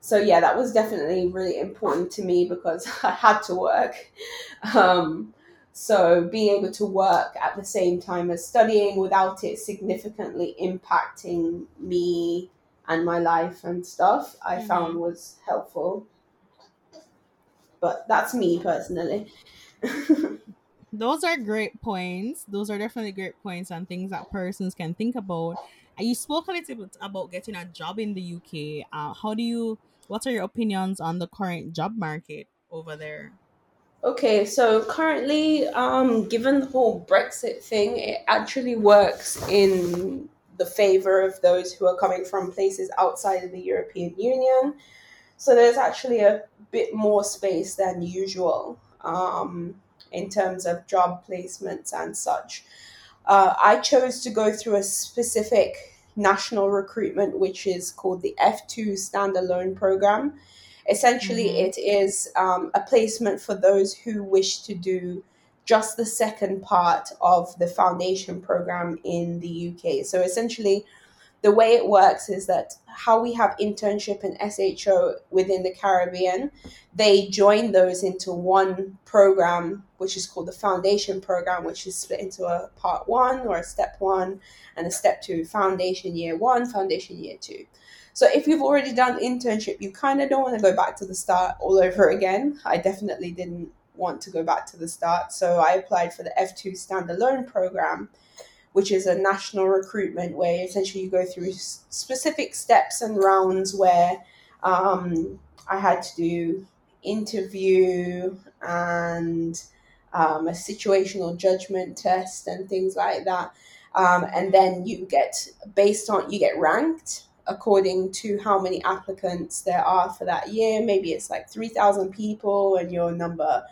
so yeah, that was definitely really important to me because I had to work. Um, so being able to work at the same time as studying without it significantly impacting me and my life and stuff, I mm-hmm. found was helpful. But that's me personally.
Those are great points. Those are definitely great points and things that persons can think about. You spoke a little bit about getting a job in the UK. Uh, how do you what are your opinions on the current job market over there?
Okay, so currently, um, given the whole Brexit thing, it actually works in the favor of those who are coming from places outside of the European Union. So there's actually a bit more space than usual um, in terms of job placements and such. Uh, I chose to go through a specific national recruitment, which is called the F2 Standalone Program. Essentially, mm-hmm. it is um, a placement for those who wish to do just the second part of the foundation program in the UK. So essentially, the way it works is that how we have internship and SHO within the Caribbean, they join those into one program, which is called the Foundation Program, which is split into a part one or a step one and a step two, Foundation Year One, Foundation Year Two. So if you've already done internship, you kind of don't want to go back to the start all over again. I definitely didn't want to go back to the start. So I applied for the F2 standalone program which is a national recruitment where essentially you go through specific steps and rounds where um, I had to do interview and um, a situational judgment test and things like that. Um, and then you get based on you get ranked according to how many applicants there are for that year. Maybe it's like three thousand people, and you're number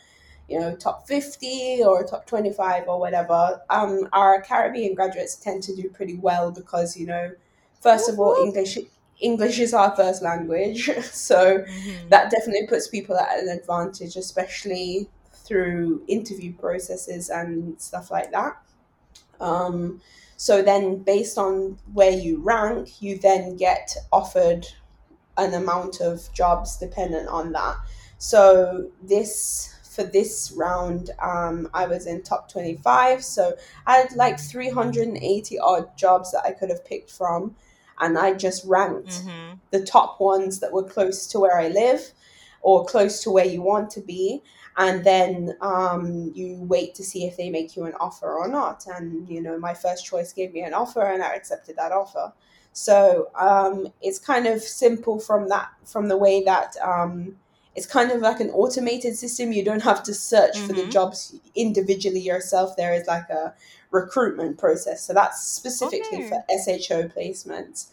you know, top 50 or top 25 or whatever, um, our Caribbean graduates tend to do pretty well because, you know, first of all, English English is our first language. So mm-hmm. that definitely puts people at an advantage, especially through interview processes and stuff like that. Um, so then, based on where you rank, you then get offered an amount of jobs dependent on that. So this for this round, um, I was in top 25. So I had like 380 odd jobs that I could have picked from. And I just ranked mm-hmm. the top ones that were close to where I live or close to where you want to be. And then um, you wait to see if they make you an offer or not. And, you know, my first choice gave me an offer and I accepted that offer. So um, it's kind of simple from that, from the way that um, it's kind of like an automated system. You don't have to search mm-hmm. for the mm-hmm. jobs individually yourself. There is like a recruitment process. So that's specifically okay. for SHO placements.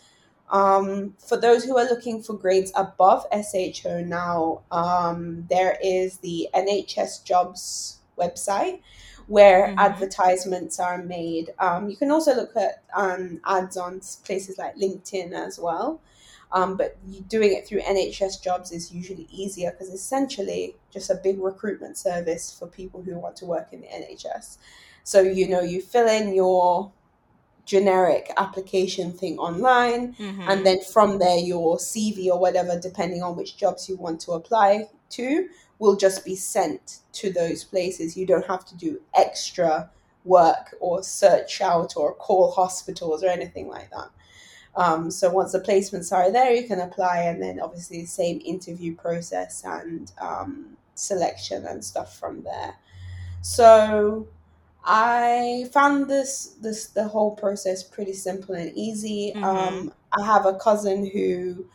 Um, for those who are looking for grades above SHO now, um, there is the NHS jobs website, where
Mhm.
advertisements are made. Um, you can also look at um, ads on places like LinkedIn as well. Um, but doing it through NHS jobs is usually easier because essentially just a big recruitment service for people who want to work in the NHS. So you know you fill in your generic application thing online
Mhm.
and then from there your CV or whatever depending on which jobs you want to apply to will just be sent to those places. You don't have to do extra work or search out or call hospitals or anything like that. Um, so once the placements are there you can apply and then obviously the same interview process and um, selection and stuff from there. So I found this this the whole process pretty simple and easy.
Mhm.
Um, I have a cousin who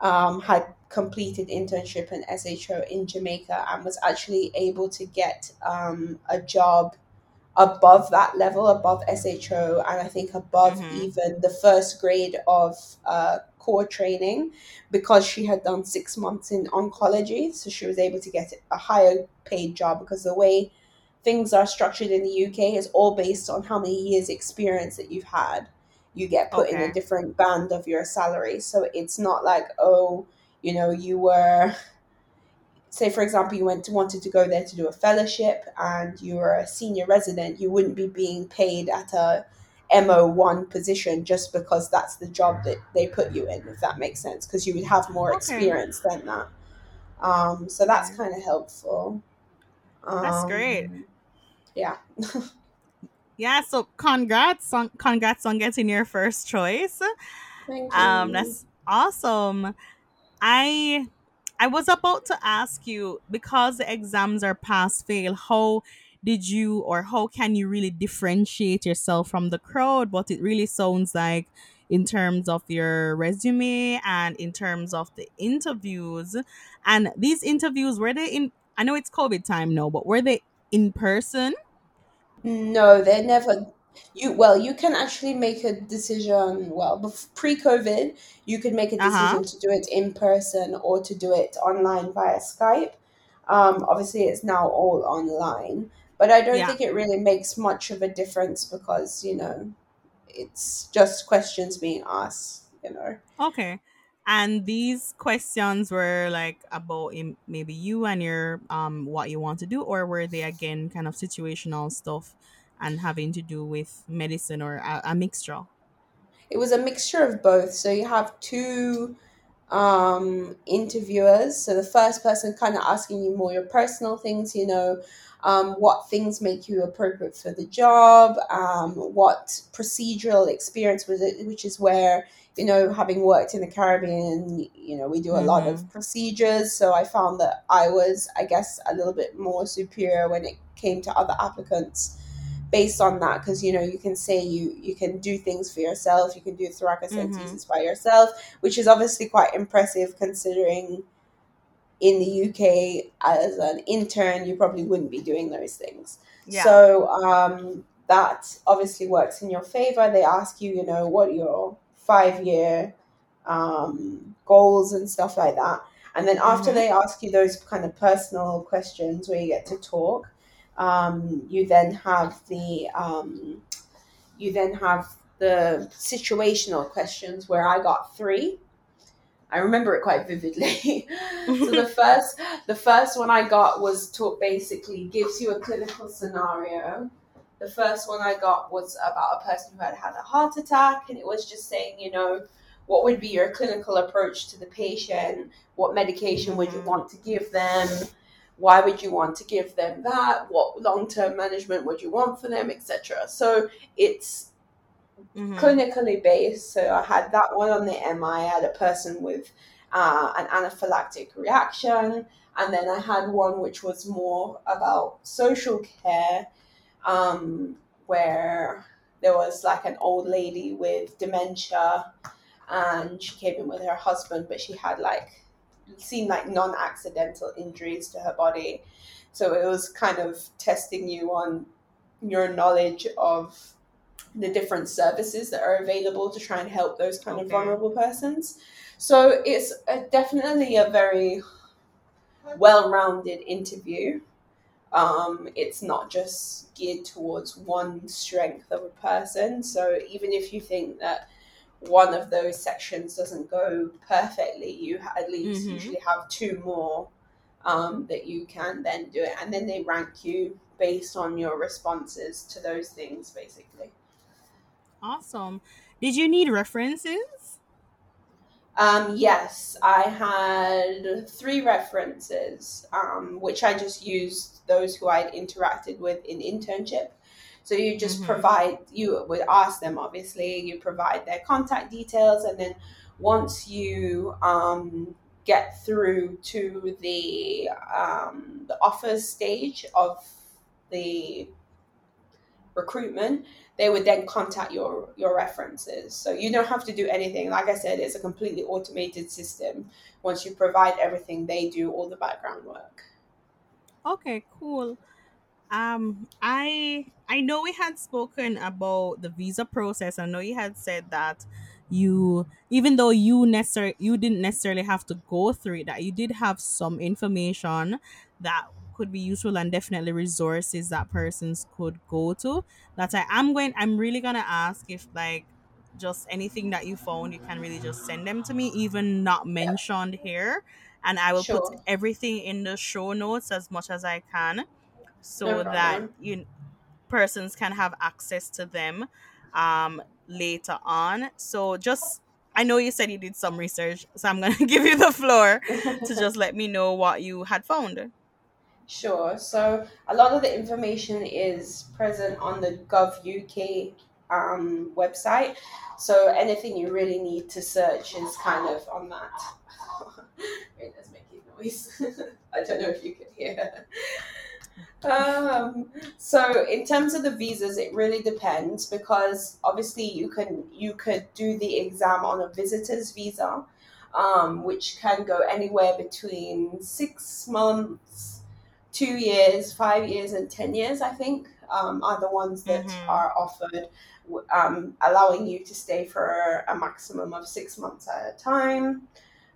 um, had completed internship in SHO in Jamaica and was actually able to get um, a job above that level, above SHO, and I think above
Mhm.
even the first grade of uh, core training because she had done six months in oncology. So she was able to get a higher paid job because the way things are structured in the UK is all based on how many years experience that you've had. You get put in a different band of your salary. So it's not like, oh, you know, you were say for example you went to wanted to go there to do a fellowship and you were a senior resident, you wouldn't be being paid at a MO1 position just because that's the job that they put you in, if that makes sense, because you would have more
Okay.
experience than that. Um, so that's kind of helpful.
That's great.
Yeah.
Yeah, so congrats on congrats on getting your first choice.
Thank
Um,
you.
that's awesome. I I was about to ask you because the exams are pass fail, how did you or how can you really differentiate yourself from the crowd? But it really sounds like in terms of your resume and in terms of the interviews and these interviews were they in I know it's COVID time now, but were they in person?
No, they're never. You well, you can actually make a decision. Well, bef- pre-COVID, you could make a
Uh-huh.
decision to do it in person or to do it online via Skype. Um, obviously, it's now all online, but I don't
Yeah.
think it really makes much of a difference because you know it's just questions being asked. You know.
Okay. And these questions were like about maybe you and your um what you want to do, or were they again kind of situational stuff and having to do with medicine or a, a mixture?
It was a mixture of both. So you have two um, interviewers. So the first person kind of asking you more your personal things, you know, um, what things make you appropriate for the job, um, what procedural experience was it, which is where, you know, having worked in the Caribbean, you know, we do a lot of
Mm-hmm.
procedures. So I found that I was, I guess, a little bit more superior when it came to other applicants based on that because you know you can say you you can do things for yourself you can do thoracentesis by yourself which is obviously quite impressive considering in the UK as an intern you probably wouldn't be doing those things
Yeah.
so um, that obviously works in your favor they ask you you know what your five year um, goals and stuff like that and then after
Mhm.
they ask you those kind of personal questions where you get to talk um, you then have the um, you then have the situational questions where I got three. I remember it quite vividly. so the first the first one I got was to basically gives you a clinical scenario. The first one I got was about a person who had had a heart attack, and it was just saying, you know, what would be your clinical approach to the patient? What medication would you
Mhm.
want to give them? Why would you want to give them that? What long term management would you want for them, etc. So it's
Mhm.
clinically based. So I had that one on the MI. I had a person with uh, an anaphylactic reaction, and then I had one which was more about social care, um, where there was like an old lady with dementia, and she came in with her husband, but she had like seemed like non-accidental injuries to her body. So it was kind of testing you on your knowledge of the different services that are available to try and help those kind of vulnerable persons. So it's a, definitely a very well-rounded interview. Um, it's not just geared towards one strength of a person. So even if you think that one of those sections doesn't go perfectly, you at least
Mm-hmm.
usually have two more um, that you can then do it, and then they rank you based on your responses to those things, basically.
Awesome. Did you need references?
Um, yes, I had three references, um, which I just used those who I'd interacted with in internship. So you just
Mhm.
provide, you would ask them, obviously, you provide their contact details, and then once you um, get through to the um, the offers stage of the recruitment, they would then contact your your references. So you don't have to do anything. Like I said, it's a completely automated system. Once you provide everything, they do all the background work.
Okay, cool. Um, I I know we had spoken about the visa process. I know you had said that you, even though you necessarily you didn't necessarily have to go through it, that you did have some information that could be useful and definitely resources that persons could go to. That I am going. I'm really gonna ask if like just anything that you found, you can really just send them to me, even not mentioned here, and I will put everything in the show notes as much as I can
no
so that you persons can have access to them um later on so just i know you said you did some research so i'm going to give you the floor to just let me know what you had found
Sure. So a lot of the information is present on the Gov UK um, website. So anything you really need to search is kind of on that. Make it noise. I don't know if you can hear. Um, so in terms of the visas, it really depends because obviously you can you could do the exam on a visitor's visa, um, which can go anywhere between six months, two years, five years, and ten years. I think um, are the ones that
mm-hmm.
are offered, um, allowing you to stay for a maximum of six months at a time.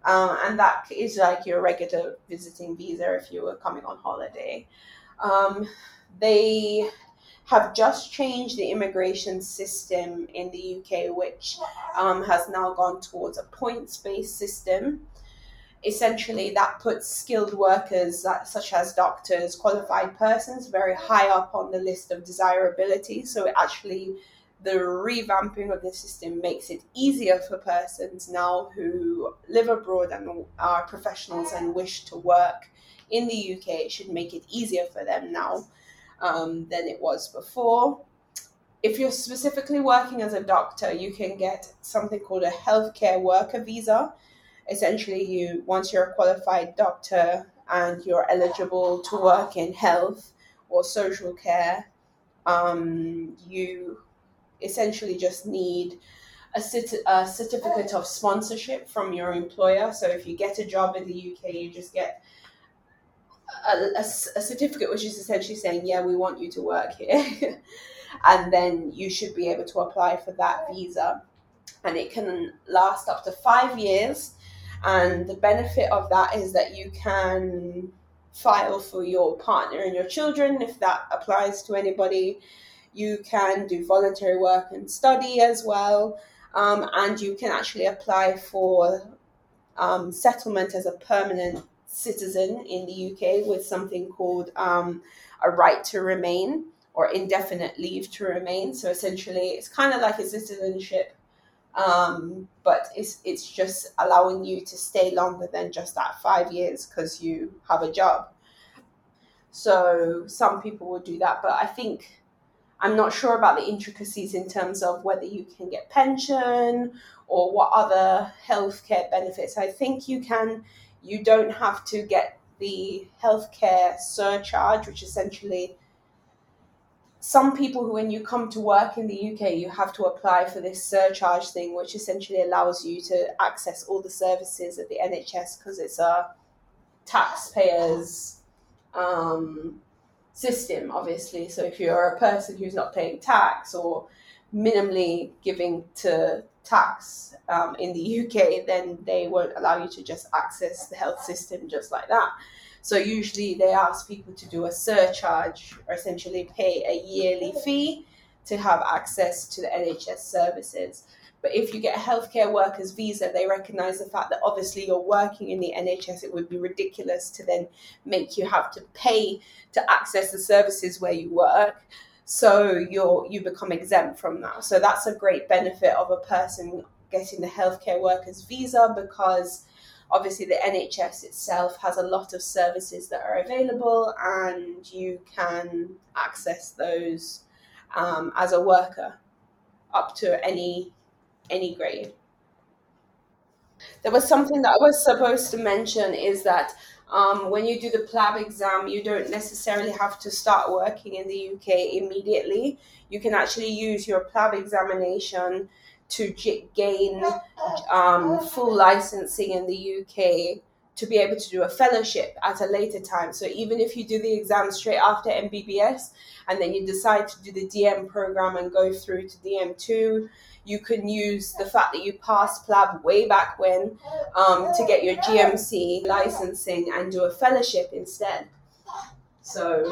Um, and that is like your regular visiting visa if you were coming on holiday. Um, they have just changed the immigration system in the UK, which um, has now gone towards a points based system. Essentially, that puts skilled workers, such as doctors, qualified persons, very high up on the list of desirability. So, actually, the revamping of the system makes it easier for persons now who live abroad and are professionals and wish to work in the UK, it should make it easier for them now um, than it was before. If you're specifically working as a doctor, you can get something called a healthcare worker visa. Essentially, you once you're a qualified doctor and you're eligible to work in health or social care, um, you essentially just need a, a certificate of sponsorship from your employer. So if you get a job in the UK, you just get a, a, a certificate which is essentially saying, yeah, we want you to work here. and then you should be able to apply for that visa. And it can last up to five years. And the benefit of that is that you can file for your partner and your children if that applies to anybody. You can do voluntary work and study as well. Um, and you can actually apply for um, settlement as a permanent citizen in the UK with something called um, a right to remain or indefinite leave to remain. So essentially, it's kind of like a citizenship, um, but it's it's just allowing you to stay longer than just that five years because you have a job. So some people will do that, but I think I'm not sure about the intricacies in terms of whether you can get pension or what other healthcare benefits. I think you can you don't have to get the healthcare surcharge, which essentially some people who when you come to work in the UK you have to apply for this surcharge thing which essentially allows you to access all the services at the NHS because it's a taxpayers um, system obviously so if you're a person who's not paying tax or minimally giving to tax um, in the UK, then they won't allow you to just access the health system just like that. So usually they ask people to do a surcharge or essentially pay a yearly fee to have access to the NHS services. But if you get a healthcare workers visa, they recognize the fact that obviously you're working in the NHS. It would be ridiculous to then make you have to pay to access the services where you work. So you're you become exempt from that. So that's a great benefit of a person getting the healthcare workers visa because obviously the NHS itself has a lot of services that are available and you can access those um, as a worker up to any any grade. There was something that I was supposed to mention is that um, when you do the PLAB exam, you don't necessarily have to start working in the UK immediately. You can actually use your PLAB examination to gain um, full licensing in the UK to be able to do a fellowship at a later time. So even if you do the exam straight after MBBS and then you decide to do the DM program and go through to DM2, you can use the fact that you passed PLAB way back when um, to get your GMC licensing and do a fellowship instead. So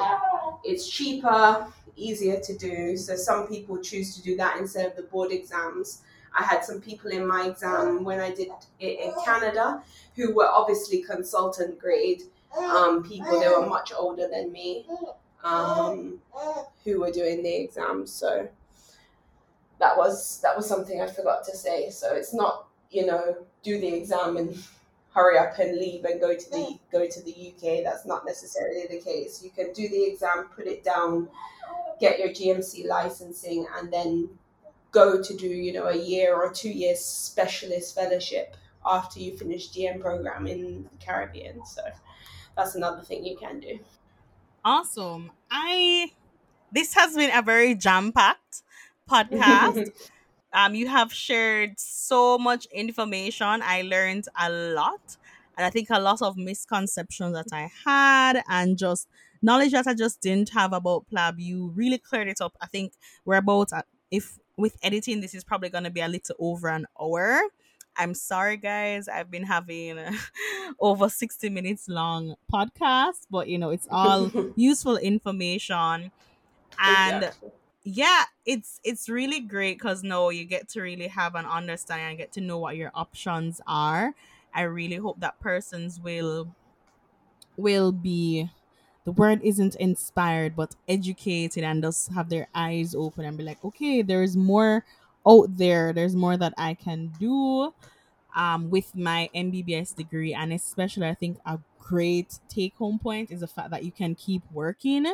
it's cheaper, easier to do. So some people choose to do that instead of the board exams. I had some people in my exam when I did it in Canada who were obviously consultant grade um, people. They were much older than me um, who were doing the exams. So that was that was something I forgot to say. So it's not you know do the exam and hurry up and leave and go to the go to the UK. That's not necessarily the case. You can do the exam, put it down, get your GMC licensing, and then go to do you know a year or two years specialist fellowship after you finish DM program in the Caribbean. So that's another thing you can do.
Awesome. I this has been a very jam packed podcast. um, you have shared so much information. I learned a lot, and I think a lot of misconceptions that I had, and just knowledge that I just didn't have about PLAB. You really cleared it up. I think we're about uh, if with editing, this is probably going to be a little over an hour. I'm sorry, guys. I've been having over 60 minutes long podcast, but you know, it's all useful information. And exactly yeah it's it's really great because no you get to really have an understanding and get to know what your options are. I really hope that persons will will be the word isn't inspired but educated and just have their eyes open and be like okay there's more out there. There's more that i can do um, with my mbbs degree. And especially i think a great take home point is the fact that you can keep working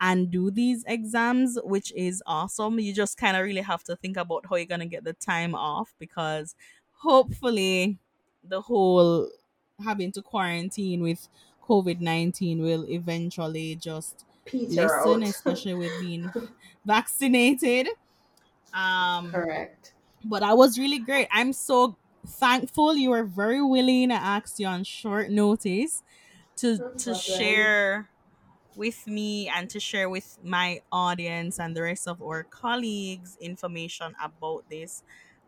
and do these exams, which is awesome. You just kind of really have to think about how you're going to get the time off because hopefully the whole having to quarantine with COVID 19 will eventually just Peter lessen, out. especially with being vaccinated.
Um, Correct.
But that was really great. I'm so thankful you were very willing. to ask you on short notice to no to share with me and to share with my audience and the rest of our colleagues information about this.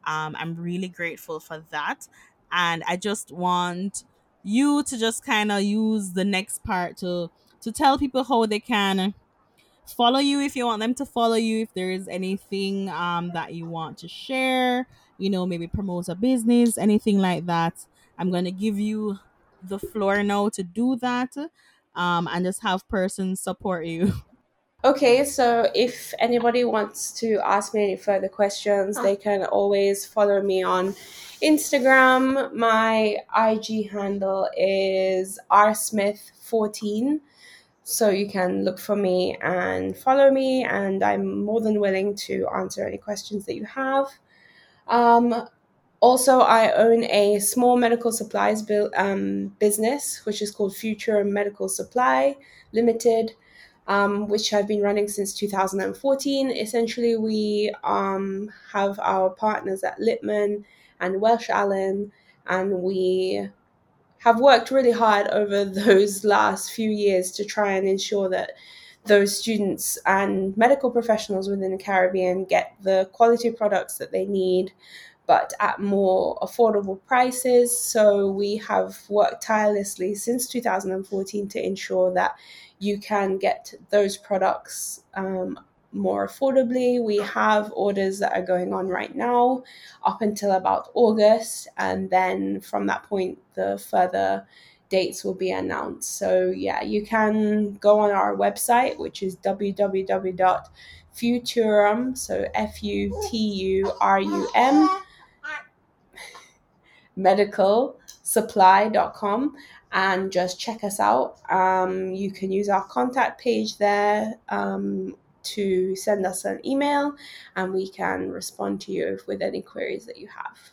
Um, I'm really grateful for that. And I just want you to just kind of use the next part to to tell people how they can follow you if you want them to follow you if there is anything um, that you want to share you know maybe promote a business anything like that i'm going to give you the floor now to do that um, and just have persons support you.
Okay, so if anybody wants to ask me any further questions, they can always follow me on Instagram. My IG handle is rsmith14. So you can look for me and follow me, and I'm more than willing to answer any questions that you have. Um, also, I own a small medical supplies bu- um, business, which is called Futurum Medical Supply Limited, um, which I've been running since 2014. Essentially, we um, have our partners at Littmann and Welch Allyn, and we have worked really hard over those last few years to try and ensure that those students and medical professionals within the Caribbean get the quality products that they need but at more affordable prices. So we have worked tirelessly since 2014 to ensure that you can get those products um, more affordably. We have orders that are going on right now up until about August, and then from that point, the further dates will be announced. So, yeah, you can go on our website, which is www.futurum, so F U T U R U M, medicalsupply.com and just check us out. Um, you can use our contact page there um, to send us an email and we can respond to you with any queries that you have.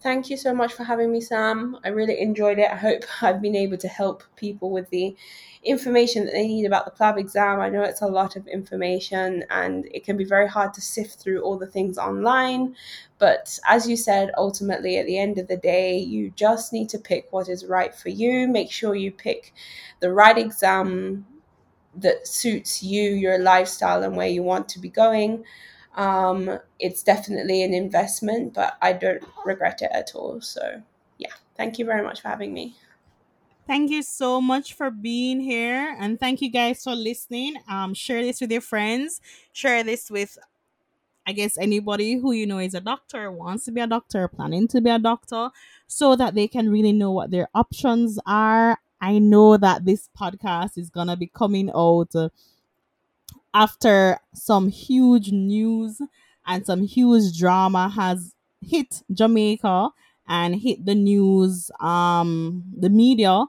Thank you so much for having me, Sam. I really enjoyed it. I hope I've been able to help people with the information that they need about the PLAB exam. I know it's a lot of information and it can be very hard to sift through all the things online. But as you said, ultimately, at the end of the day, you just need to pick what is right for you. Make sure you pick the right exam that suits you, your lifestyle, and where you want to be going. Um, it's definitely an investment, but I don't regret it at all. So, yeah, thank you very much for having me.
Thank you so much for being here, and thank you guys for listening. Um, share this with your friends. Share this with, I guess, anybody who you know is a doctor, wants to be a doctor, planning to be a doctor, so that they can really know what their options are I know that this podcast is gonna be coming out after some huge news and some huge drama has hit Jamaica and hit the news, um, the media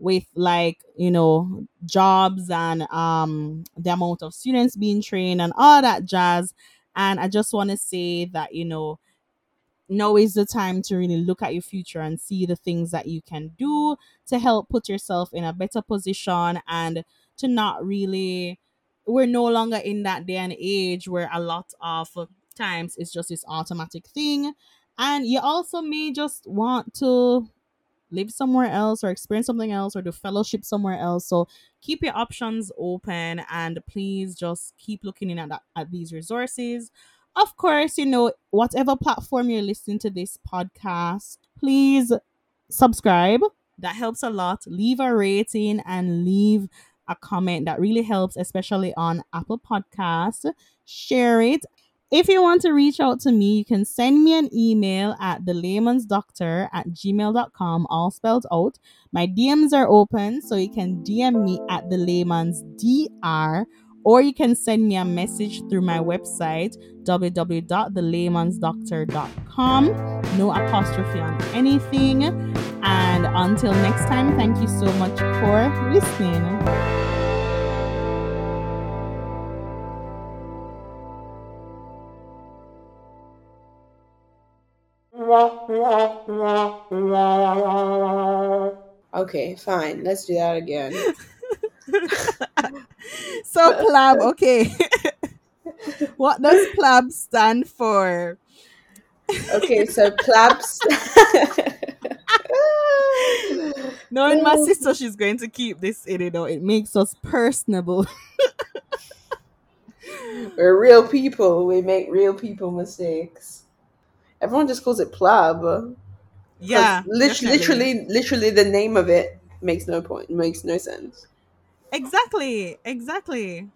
with like you know jobs and um the amount of students being trained and all that jazz. And i just want to say that you know now is the time to really look at your future and see the things that you can do to help put yourself in a better position and to not really we're no longer in that day and age where a lot of times it's just this automatic thing and you also may just want to live somewhere else or experience something else or do fellowship somewhere else so keep your options open and please just keep looking in at, that, at these resources of course, you know, whatever platform you're listening to this podcast, please subscribe. That helps a lot. Leave a rating and leave a comment. That really helps, especially on Apple Podcasts. Share it. If you want to reach out to me, you can send me an email at the layman's doctor at gmail.com, all spelled out. My DMs are open, so you can DM me at the layman's dr or you can send me a message through my website www.thelaymansdoctor.com no apostrophe on anything and until next time thank you so much for listening
Okay, fine. Let's do that again.
so PLAB, okay. what does PLAB stand for?
Okay, so PLAB.
Knowing my sister, she's going to keep this in. it, know, it makes us personable.
We're real people. We make real people mistakes. Everyone just calls it PLAB.
Yeah,
literally, literally, literally, the name of it makes no point. Makes no sense.
Exactly. Exactly.